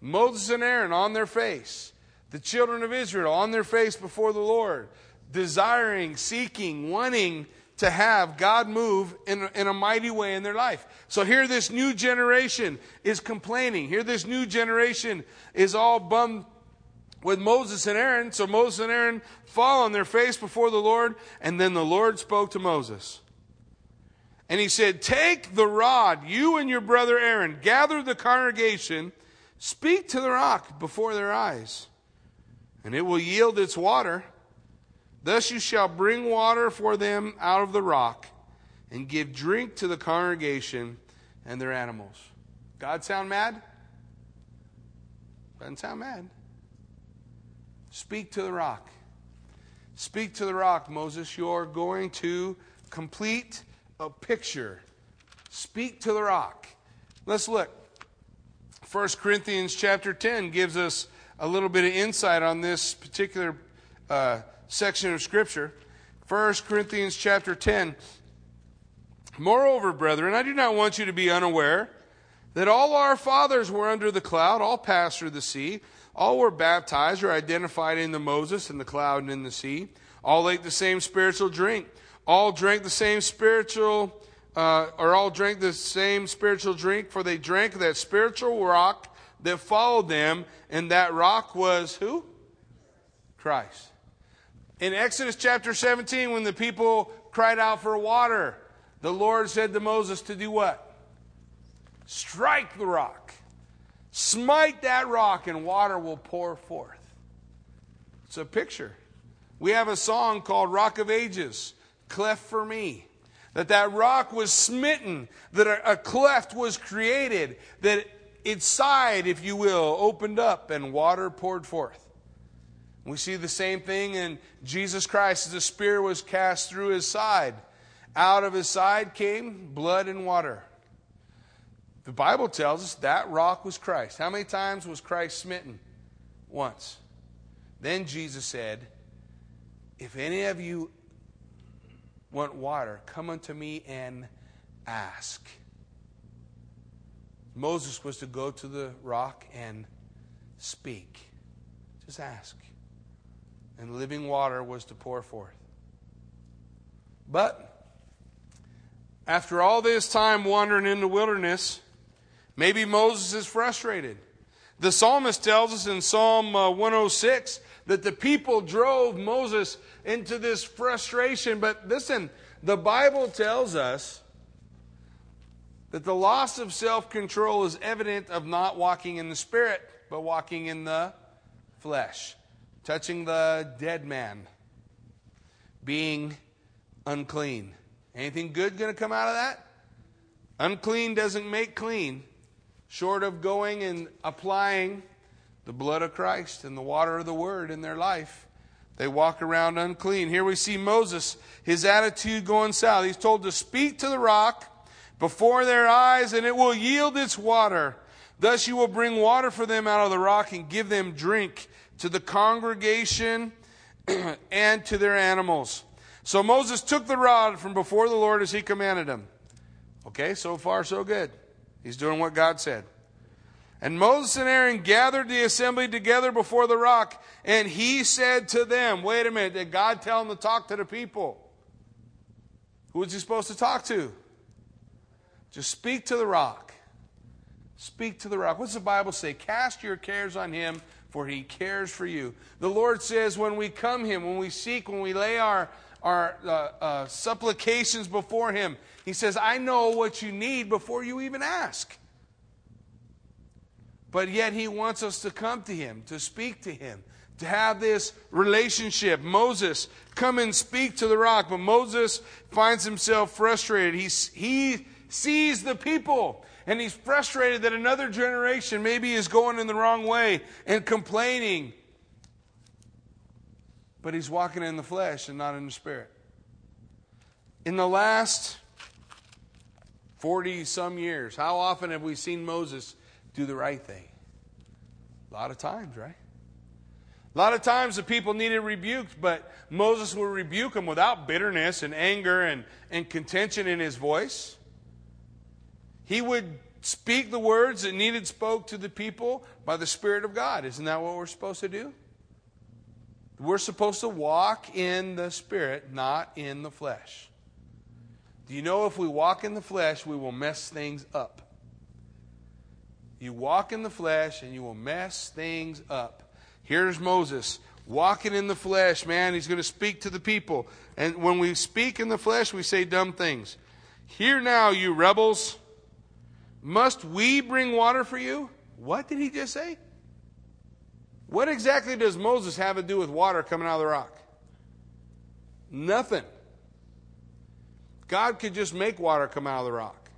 Moses and Aaron on their face. The children of Israel on their face before the Lord, desiring, seeking, wanting to have God move in, in a mighty way in their life. So here this new generation is complaining. Here this new generation is all bummed with Moses and Aaron. So Moses and Aaron fall on their face before the Lord, and then the Lord spoke to Moses. And he said, Take the rod, you and your brother Aaron, gather the congregation, speak to the rock before their eyes, and it will yield its water. Thus you shall bring water for them out of the rock, and give drink to the congregation and their animals. God sound mad? Doesn't sound mad. Speak to the rock. Speak to the rock, Moses. You're going to complete a picture. Speak to the rock. Let's look. 1 Corinthians chapter 10 gives us a little bit of insight on this particular uh, section of Scripture. 1 Corinthians chapter 10. Moreover, brethren, I do not want you to be unaware that all our fathers were under the cloud, all passed through the sea, all were baptized or identified in the Moses and the cloud and in the sea, all ate the same spiritual drink, all drank the same spiritual, uh, or all drank the same spiritual drink, for they drank that spiritual rock that followed them, and that rock was who? Christ. In Exodus chapter 17, when the people cried out for water, the Lord said to Moses to do what? Strike the rock. Smite that rock, and water will pour forth. It's a picture. We have a song called Rock of Ages, Cleft for Me. That that rock was smitten, that a, a cleft was created, that its side, if you will, opened up and water poured forth. We see the same thing in Jesus Christ as the spear was cast through his side. Out of his side came blood and water. The Bible tells us that rock was Christ. How many times was Christ smitten? Once. Then Jesus said, If any of you want water, come unto me and ask. Moses was to go to the rock and speak. Just ask. And living water was to pour forth. But after all this time wandering in the wilderness, maybe Moses is frustrated. The psalmist tells us in Psalm uh, 106 that the people drove Moses into this frustration. But listen, the Bible tells us that the loss of self control is evident of not walking in the spirit, but walking in the flesh, touching the dead man, being unclean. Anything good going to come out of that? Unclean doesn't make clean, short of going and applying the blood of Christ and the water of the word in their life. They walk around unclean. Here we see Moses, his attitude going south. He's told to speak to the rock before their eyes, and it will yield its water. Thus you will bring water for them out of the rock and give them drink to the congregation and to their animals. So Moses took the rod from before the Lord as he commanded him. Okay, so far so good. He's doing what God said. And Moses and Aaron gathered the assembly together before the rock, and he said to them, Wait a minute, did God tell him to talk to the people? Who was he supposed to talk to? Just speak to the rock. Speak to the rock. What does the Bible say? Cast your cares on him, for he cares for you. The Lord says, when we come him, when we seek, when we lay our our uh, uh, supplications before Him. He says, I know what you need before you even ask. But yet He wants us to come to Him, to speak to Him, to have this relationship. Moses, come and speak to the rock. But Moses finds himself frustrated. He, he sees the people and he's frustrated that another generation maybe is going in the wrong way and complaining but he's walking in the flesh and not in the spirit. In the last 40 some years, how often have we seen Moses do the right thing? A lot of times, right? A lot of times the people needed rebuked, but Moses would rebuke them without bitterness and anger and, and contention in his voice. He would speak the words that needed spoke to the people by the Spirit of God. Isn't that what we're supposed to do? We're supposed to walk in the Spirit, not in the flesh. Do you know if we walk in the flesh, we will mess things up? You walk in the flesh and you will mess things up. Here's Moses walking in the flesh, man. He's going to speak to the people. And when we speak in the flesh, we say dumb things. Hear now, you rebels. Must we bring water for you? What did he just say? What exactly does Moses have to do with water coming out of the rock? Nothing. God could just make water come out of the rock.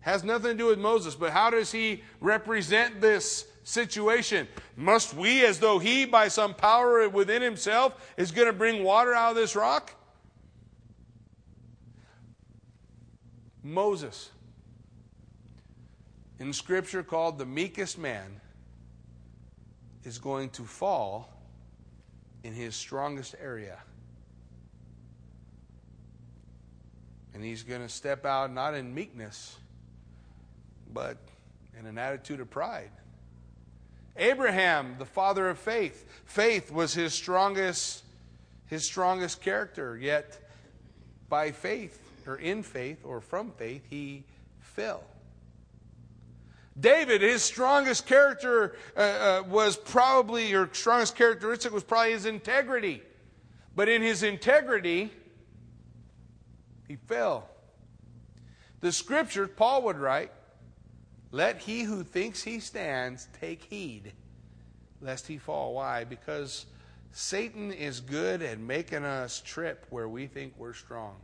Has nothing to do with Moses, but how does he represent this situation? Must we, as though he, by some power within himself, is going to bring water out of this rock? Moses, in Scripture called the meekest man, is going to fall in his strongest area. And he's going to step out not in meekness, but in an attitude of pride. Abraham, the father of faith, faith was his strongest his strongest character, yet by faith or in faith or from faith he fell. David, his strongest character uh, uh, was probably, or strongest characteristic was probably his integrity. But in his integrity, he fell. The scripture, Paul would write, let he who thinks he stands take heed lest he fall. Why? Because Satan is good at making us trip where we think we're strong.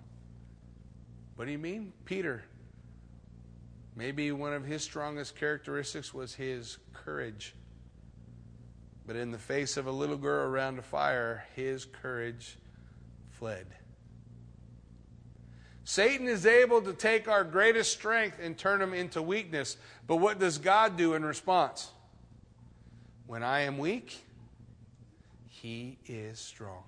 What do you mean? Peter. Maybe one of his strongest characteristics was his courage. But in the face of a little girl around a fire, his courage fled. Satan is able to take our greatest strength and turn them into weakness. But what does God do in response? When I am weak, he is strong.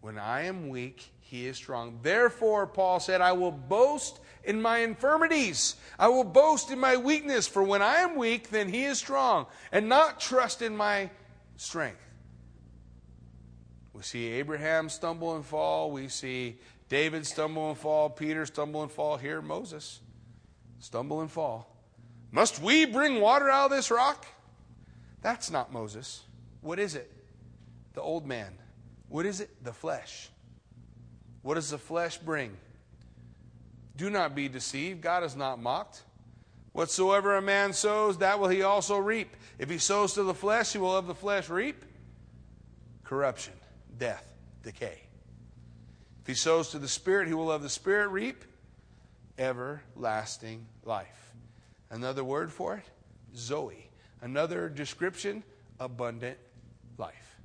When I am weak, he is strong. Therefore, Paul said, I will boast in my infirmities. I will boast in my weakness, for when I am weak, then he is strong, and not trust in my strength. We see Abraham stumble and fall. We see David stumble and fall. Peter stumble and fall. Here, Moses stumble and fall. Must we bring water out of this rock? That's not Moses. What is it? The old man. What is it? The flesh. What does the flesh bring? Do not be deceived. God is not mocked. Whatsoever a man sows, that will he also reap. If he sows to the flesh, he will of the flesh reap corruption death, decay. If he sows to the Spirit, he will of the Spirit reap everlasting life. Another word for it, Zoe. Another description, abundant life.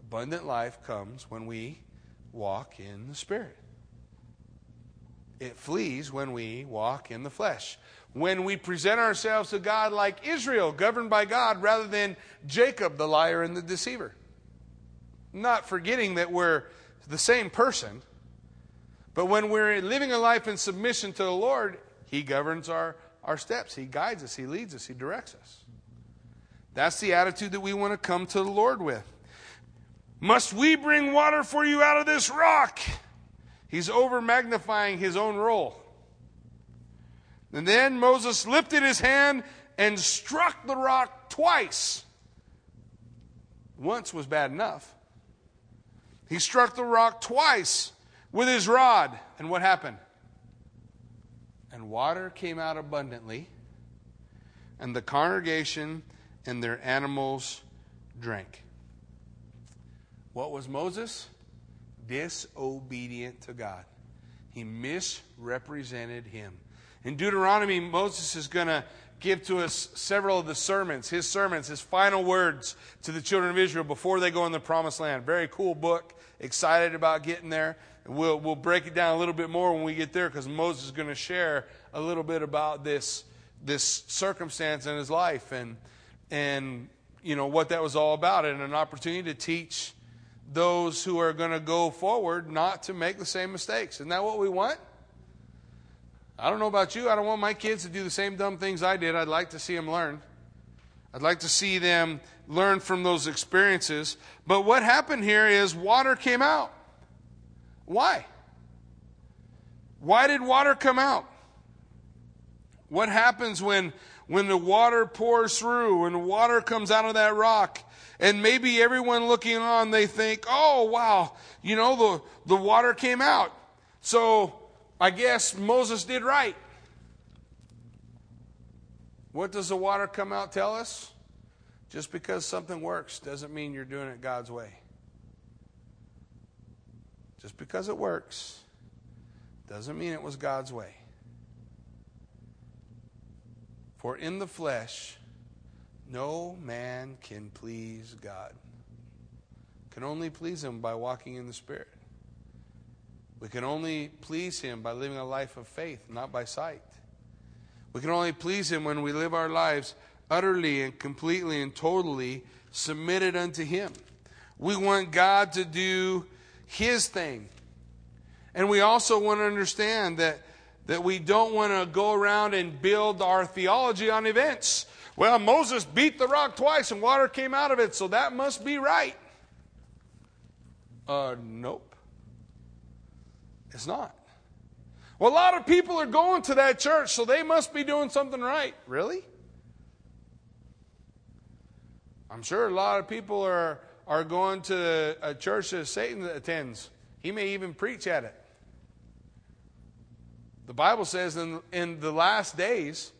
Abundant life comes when we walk in the Spirit. It flees when we walk in the flesh. When we present ourselves to God like Israel, governed by God, rather than Jacob, the liar and the deceiver not forgetting that we're the same person. But when we're living a life in submission to the Lord, He governs our, our steps. He guides us, He leads us, He directs us. That's the attitude that we want to come to the Lord with. Must we bring water for you out of this rock? He's over magnifying his own role. And then Moses lifted his hand and struck the rock twice. Once was bad enough. He struck the rock twice with his rod. And what happened? And water came out abundantly, and the congregation and their animals drank. What was Moses? Disobedient to God. He misrepresented him. In Deuteronomy, Moses is going to give to us several of the sermons, his sermons, his final words to the children of Israel before they go in the promised land. Very cool book. Excited about getting there. We'll, we'll break it down a little bit more when we get there because Moses is going to share a little bit about this, this circumstance in his life and, and you know, what that was all about and an opportunity to teach those who are going to go forward not to make the same mistakes. Isn't that what we want? I don't know about you. I don't want my kids to do the same dumb things I did. I'd like to see them learn. I'd like to see them learn from those experiences. But what happened here is water came out. Why? Why did water come out? What happens when, when the water pours through and water comes out of that rock? And maybe everyone looking on, they think, oh, wow, you know, the, the water came out. So I guess Moses did right. What does the water come out tell us? Just because something works doesn't mean you're doing it God's way. Just because it works doesn't mean it was God's way. For in the flesh, no man can please God. Can only please him by walking in the Spirit. We can only please Him by living a life of faith, not by sight. We can only please Him when we live our lives utterly and completely and totally submitted unto Him. We want God to do His thing. And we also want to understand that, that we don't want to go around and build our theology on events. Well, Moses beat the rock twice and water came out of it, so that must be right. Uh, nope. It's not. Well, a lot of people are going to that church, so they must be doing something right. Really? I'm sure a lot of people are, are going to a church that Satan attends. He may even preach at it. The Bible says in, in the last days,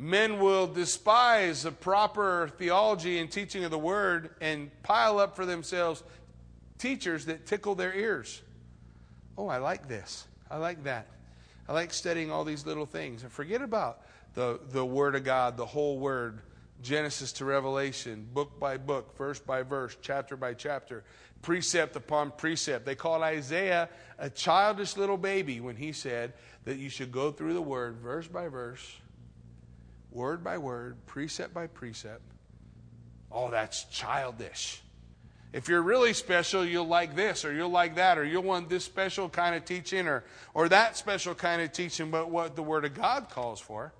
men will despise a proper theology and teaching of the word and pile up for themselves teachers that tickle their ears. Oh, I like this. I like that. I like studying all these little things. And forget about the, the Word of God, the whole Word, Genesis to Revelation, book by book, verse by verse, chapter by chapter, precept upon precept. They called Isaiah a childish little baby when he said that you should go through the Word, verse by verse, word by word, precept by precept. Oh, that's childish. If you're really special, you'll like this or you'll like that or you'll want this special kind of teaching or, or that special kind of teaching, but what the Word of God calls for.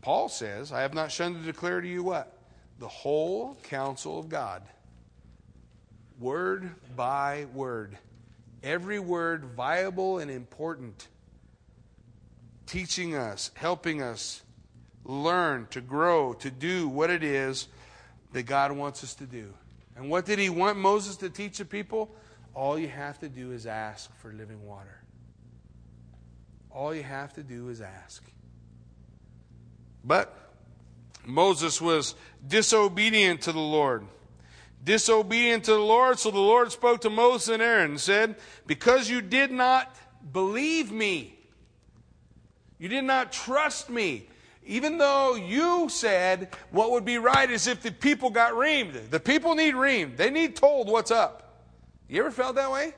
Paul says, I have not shunned to declare to you what? The whole counsel of God. Word by word. Every word viable and important. Teaching us, helping us learn, to grow, to do what it is that God wants us to do. And what did he want Moses to teach the people? All you have to do is ask for living water. All you have to do is ask. But Moses was disobedient to the Lord. Disobedient to the Lord, so the Lord spoke to Moses and Aaron and said, Because you did not believe me, you did not trust me, even though you said what would be right is if the people got reamed. The people need reamed. They need told what's up. You ever felt that way?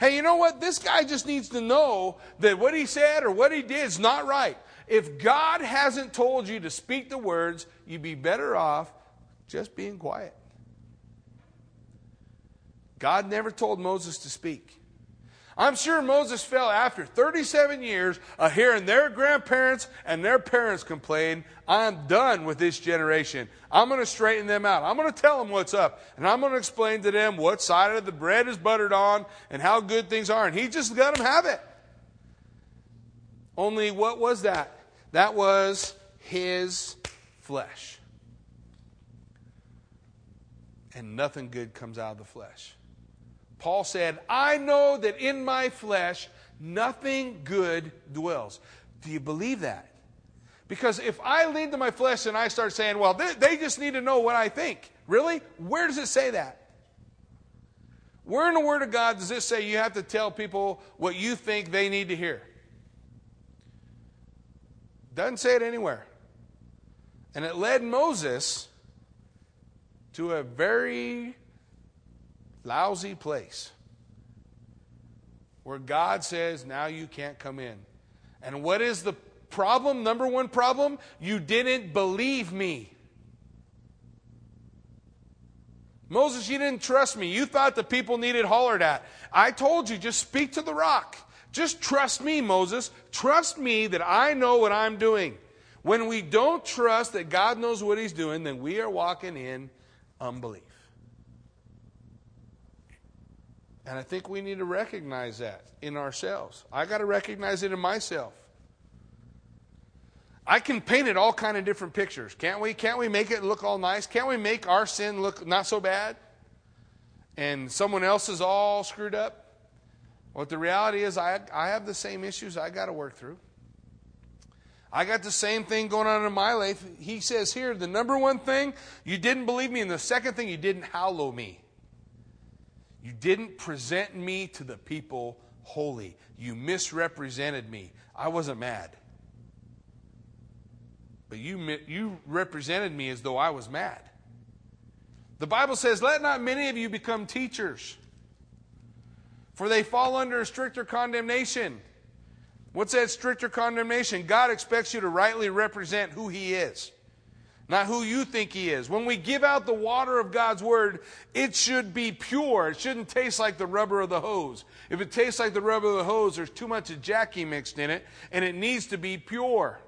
Hey, you know what? This guy just needs to know that what he said or what he did is not right. If God hasn't told you to speak the words, you'd be better off just being quiet. God never told Moses to speak. I'm sure Moses felt after 37 years of hearing their grandparents and their parents complain, I'm done with this generation. I'm going to straighten them out. I'm going to tell them what's up. And I'm going to explain to them what side of the bread is buttered on and how good things are. And he just let them have it. Only what was that? That was his flesh. And nothing good comes out of the flesh. Paul said, I know that in my flesh nothing good dwells. Do you believe that? Because if I lean to my flesh and I start saying, well, they, they, just need to know what I think. Really? Where does it say that? Where in the Word of God does this say you have to tell people what you think they need to hear? Doesn't say it anywhere. And it led Moses to a very lousy place where God says, now you can't come in. And what is the problem? Number one problem? You didn't believe me. Moses, you didn't trust me. You thought the people needed hollered at. I told you, just speak to the rock. Just trust me, Moses. Trust me that I know what I'm doing. When we don't trust that God knows what he's doing, then we are walking in unbelief. And I think we need to recognize that in ourselves. I got to recognize it in myself. I can paint it all kind of different pictures, can't we? Can't we make it look all nice? Can't we make our sin look not so bad? And someone else is all screwed up? Well, the reality is, I, I have the same issues I got to work through. I got the same thing going on in my life. He says here, the number one thing, you didn't believe me, and the second thing, you didn't hallow me. You didn't present me to the people holy. You misrepresented me. I wasn't mad. But you, you represented me as though I was mad. The Bible says, Let not many of you become teachers, for they fall under a stricter condemnation. What's that stricter condemnation? God expects you to rightly represent who He is. Not who you think He is. When we give out the water of God's Word, it should be pure. It shouldn't taste like the rubber of the hose. If it tastes like the rubber of the hose, there's too much of Jackie mixed in it, and it needs to be pure.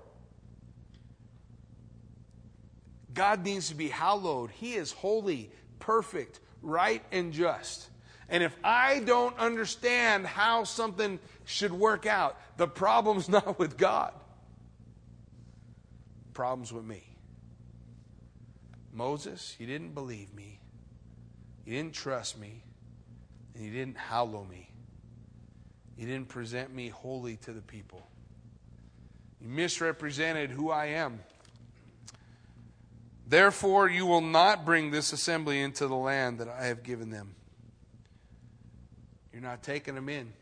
God needs to be hallowed. He is holy, perfect, right, and just. And if I don't understand how something should work out, the problem's not with God. The problem's with me. Moses, you didn't believe me. You didn't trust me. And you didn't hallow me. You didn't present me holy to the people. You misrepresented who I am. Therefore, you will not bring this assembly into the land that I have given them. You're not taking them in.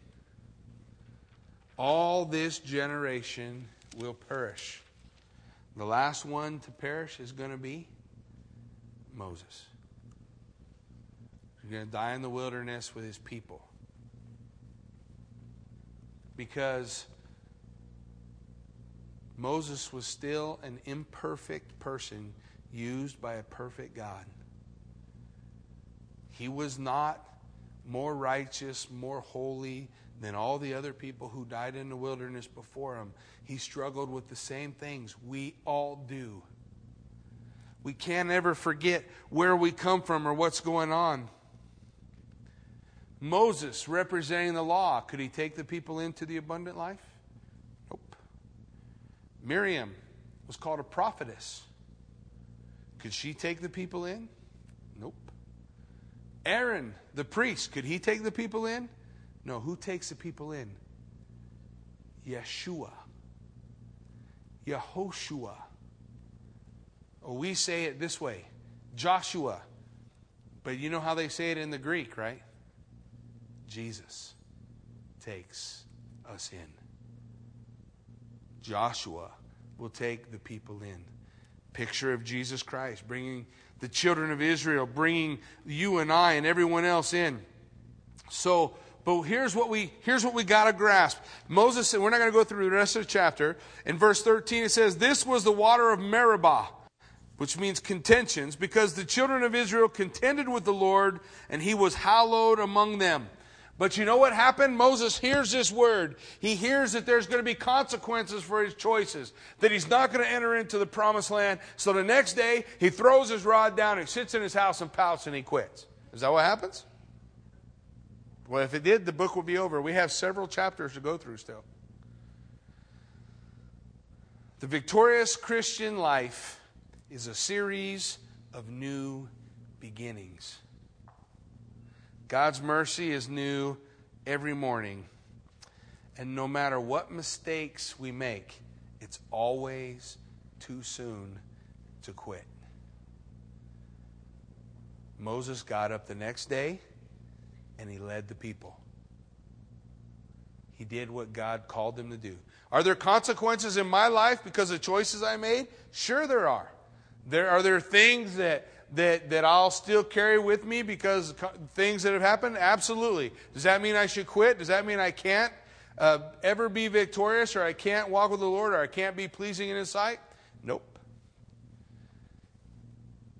All this generation will perish. The last one to perish is going to be Moses. He's going to die in the wilderness with his people. Because Moses was still an imperfect person used by a perfect God. He was not more righteous, more holy than all the other people who died in the wilderness before him. He struggled with the same things we all do. We can't ever forget where we come from or what's going on. Moses, representing the law, could he take the people into the abundant life? Nope. Miriam was called a prophetess. Could she take the people in? Nope. Aaron, the priest, could he take the people in? No. Who takes the people in? Yeshua. Yehoshua. Or we say it this way Joshua. But you know how they say it in the Greek, right? Jesus takes us in. Joshua will take the people in picture of Jesus Christ, bringing the children of Israel, bringing you and I and everyone else in. So, but here's what we here's what we got to grasp. Moses said, we're not going to go through the rest of the chapter. In verse 13 it says, "This was the water of Meribah." Which means contentions, because the children of Israel contended with the Lord, and he was hallowed among them. But you know what happened? Moses hears this word. He hears that there's going to be consequences for his choices, that he's not going to enter into the promised land. So the next day, he throws his rod down, he sits in his house and pouts, and he quits. Is that what happens? Well, if it did, the book would be over. We have several chapters to go through still. The victorious Christian life is a series of new beginnings. God's mercy is new every morning. And no matter what mistakes we make, it's always too soon to quit. Moses got up the next day and he led the people. He did what God called him to do. Are there consequences in my life because of choices I made? Sure, there are. There are there things that that, that I'll still carry with me because things that have happened? Absolutely. Does that mean I should quit? Does that mean I can't uh, ever be victorious or I can't walk with the Lord or I can't be pleasing in His sight? Nope.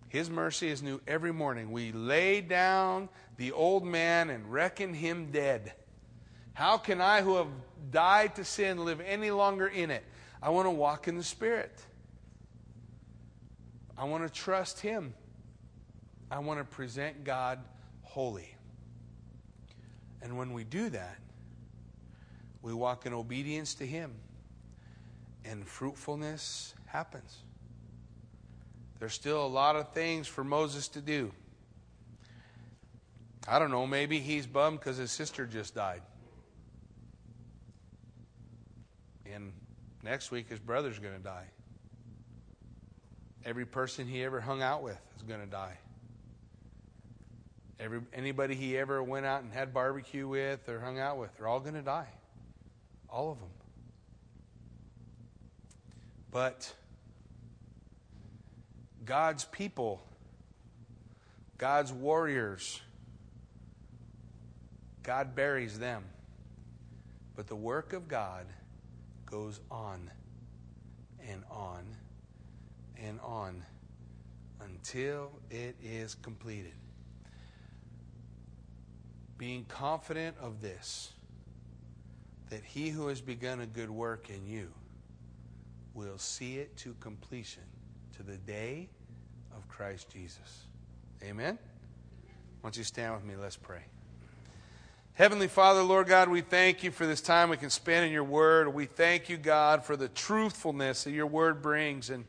His mercy is new every morning. We lay down the old man and reckon him dead. How can I, who have died to sin, live any longer in it? I want to walk in the Spirit. I want to trust Him. I want to present God holy. And when we do that, we walk in obedience to Him, and fruitfulness happens. There's still a lot of things for Moses to do. I don't know, maybe he's bummed because his sister just died. And next week, his brother's going to die. Every person he ever hung out with is going to die. Every, anybody he ever went out and had barbecue with or hung out with, they're all going to die. All of them. But God's people, God's warriors, God buries them. But the work of God goes on and on and on until it is completed. Being confident of this, that he who has begun a good work in you will see it to completion to the day of Christ Jesus. Amen? Don't you stand with me? Let's pray. Heavenly Father, Lord God, we thank you for this time we can spend in your word. We thank you, God, for the truthfulness that your word brings. And,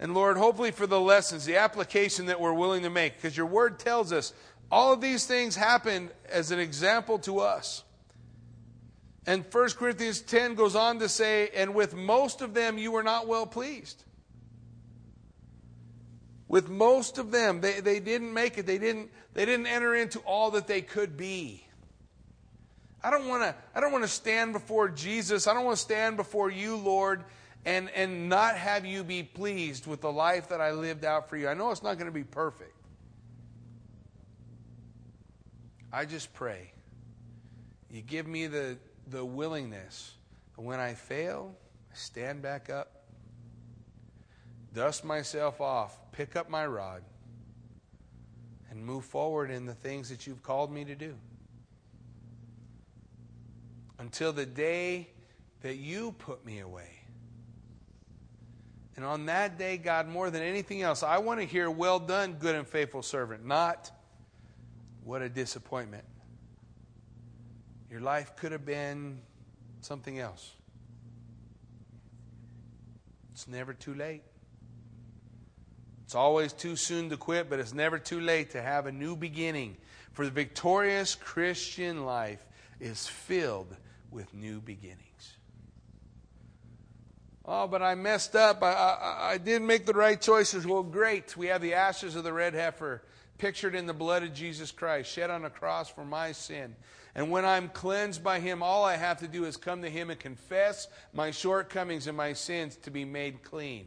and Lord, hopefully for the lessons, the application that we're willing to make, because your word tells us all of these things happened as an example to us. And 1 Corinthians 10 goes on to say, and with most of them you were not well pleased. With most of them, they, they didn't make it. They didn't, they didn't enter into all that they could be. I don't want to I don't want to stand before Jesus. I don't want to stand before you, Lord, and and not have you be pleased with the life that I lived out for you. I know it's not going to be perfect. I just pray you give me the the willingness when I fail, I stand back up, dust myself off, pick up my rod, and move forward in the things that you've called me to do until the day that you put me away. And on that day, God, more than anything else, I want to hear, Well done, good and faithful servant, not what a disappointment. Your life could have been something else. It's never too late. It's always too soon to quit, but it's never too late to have a new beginning. For the victorious Christian life is filled with new beginnings. Oh, but I messed up. I, I, I, didn't make the right choices. Well, great. We have the ashes of the red heifer pictured in the blood of Jesus Christ, shed on a cross for my sin. And when I'm cleansed by Him, all I have to do is come to Him and confess my shortcomings and my sins to be made clean.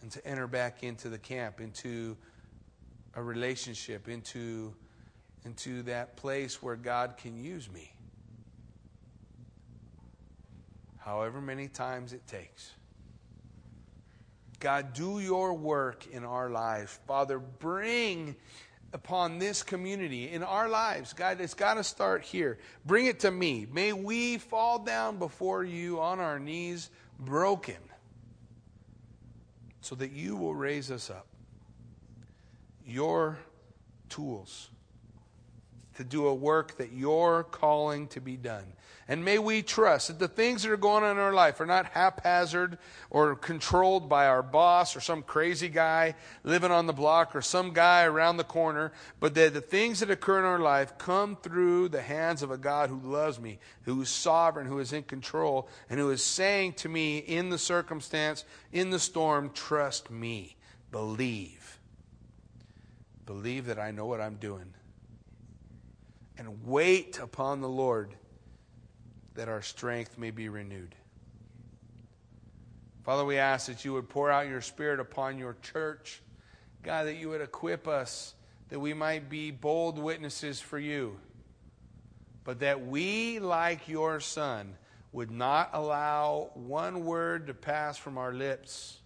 And to enter back into the camp, into a relationship, into, into that place where God can use me however many times it takes. God, do your work in our lives. Father, bring upon this community in our lives. God, it's got to start here. Bring it to me. May we fall down before you on our knees, broken, so that you will raise us up. Your tools to do a work that you're calling to be done. And may we trust that the things that are going on in our life are not haphazard or controlled by our boss or some crazy guy living on the block or some guy around the corner, but that the things that occur in our life come through the hands of a God who loves me, who is sovereign, who is in control, and who is saying to me in the circumstance, in the storm, trust me, believe. Believe that I know what I'm doing. And wait upon the Lord that our strength may be renewed. Father, we ask that you would pour out your Spirit upon your church. God, that you would equip us that we might be bold witnesses for you, but that we, like your Son, would not allow one word to pass from our lips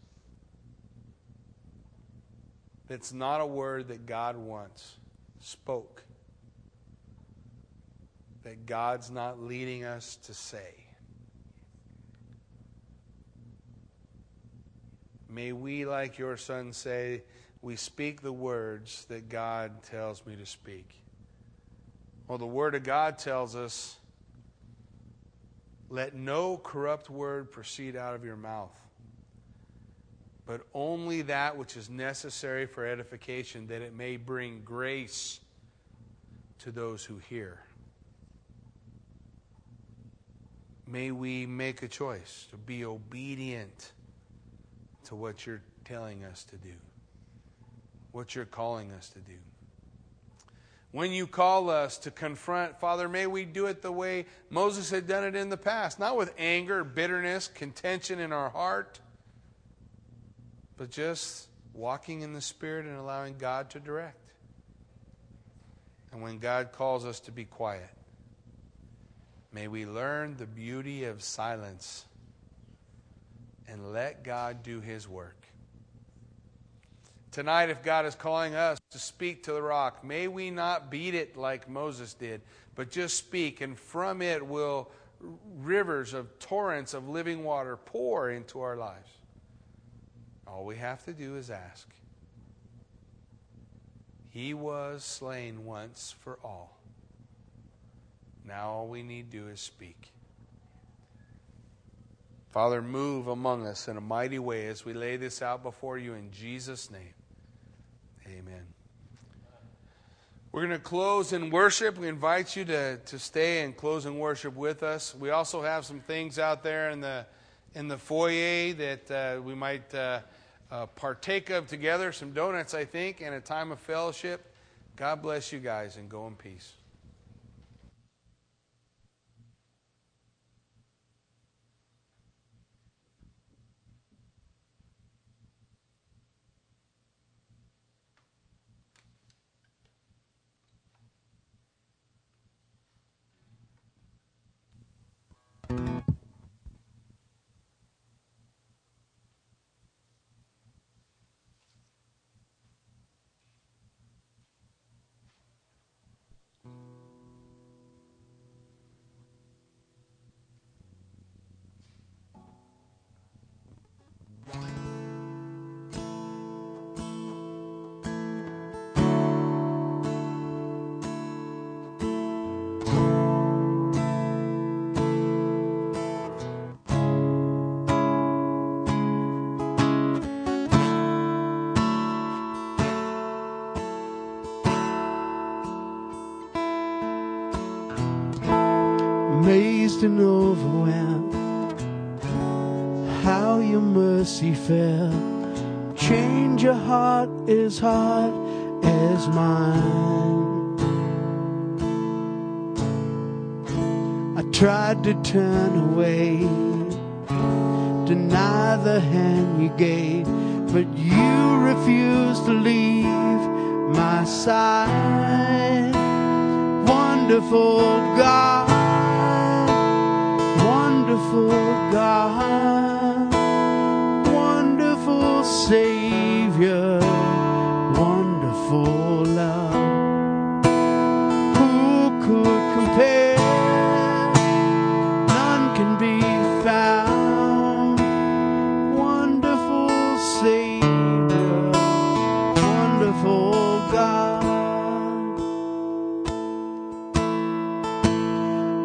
that's not a word that God once spoke that God's not leading us to say. May we, like your son, say, we speak the words that God tells me to speak. Well, the Word of God tells us, let no corrupt word proceed out of your mouth, but only that which is necessary for edification, that it may bring grace to those who hear. May we make a choice to be obedient to what you're telling us to do, what you're calling us to do. When you call us to confront, Father, may we do it the way Moses had done it in the past, not with anger, bitterness, contention in our heart, but just walking in the Spirit and allowing God to direct. And when God calls us to be quiet, May we learn the beauty of silence and let God do His work. tonight, if God is calling us to speak to the rock, may we not beat it like Moses did, but just speak, and from it will rivers of torrents of living water pour into our lives. All we have to do is ask. He was slain once for all. Now all we need to do is speak. Father, move among us in a mighty way as we lay this out before you in Jesus' name. Amen. We're going to close in worship. We invite you to, to stay and close in worship with us. We also have some things out there in the, in the foyer that uh, we might uh, uh, partake of together. Some donuts, I think, and a time of fellowship. God bless you guys and go in peace. Amazed and overwhelmed how your mercy fell. Change your heart as hard as mine. I tried to turn away, deny the hand you gave, but you refused to leave my side. Wonderful God wonderful God, wonderful Savior, wonderful love. Who could compare? None can be found. Wonderful Savior, wonderful God.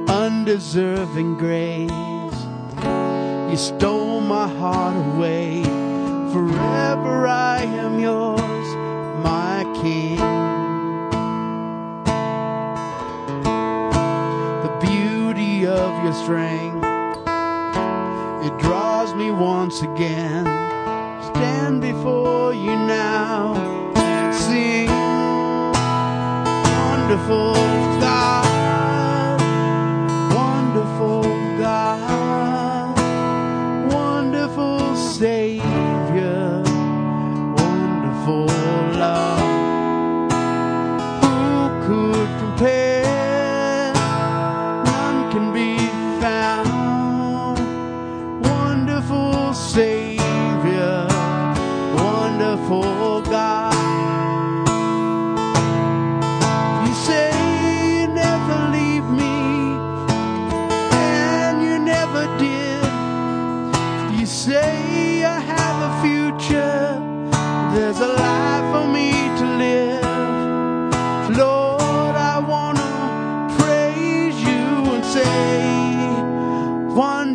Undeserving grace you stole my heart away. Forever I am yours, my King. The beauty of your strength, it draws me once again. Stand before you now and sing. Wonderful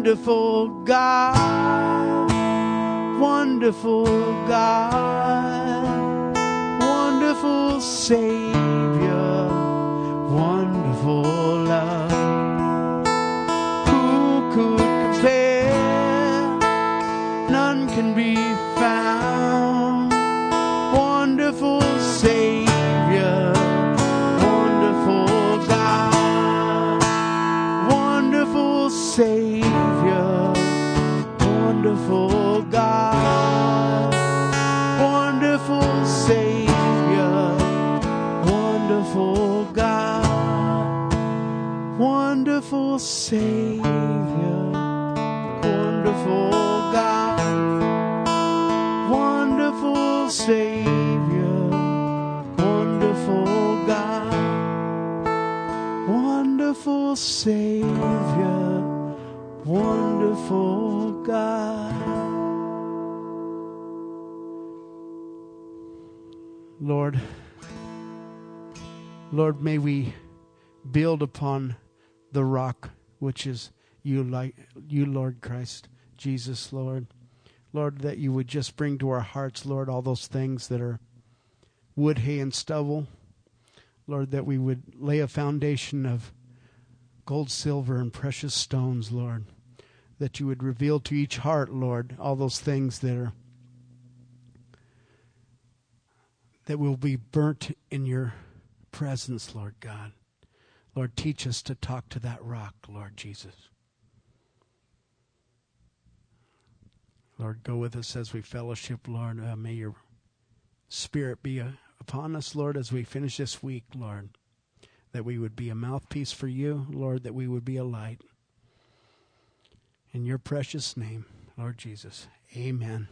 Wonderful God, wonderful God, wonderful Savior, wonderful Savior, wonderful God, wonderful Savior, wonderful God, wonderful Savior, wonderful God. Lord, Lord, may we build upon the rock which is you, like you, Lord Christ, Jesus, Lord. Lord, that you would just bring to our hearts, Lord, all those things that are wood, hay, and stubble. Lord, that we would lay a foundation of gold, silver, and precious stones, Lord. That you would reveal to each heart, Lord, all those things that are that will be burnt in your presence, Lord God. Lord, teach us to talk to that rock, Lord Jesus. Lord, go with us as we fellowship, Lord. Uh, may your spirit be uh, upon us, Lord, as we finish this week, Lord. That we would be a mouthpiece for you, Lord, that we would be a light. In your precious name, Lord Jesus. Amen.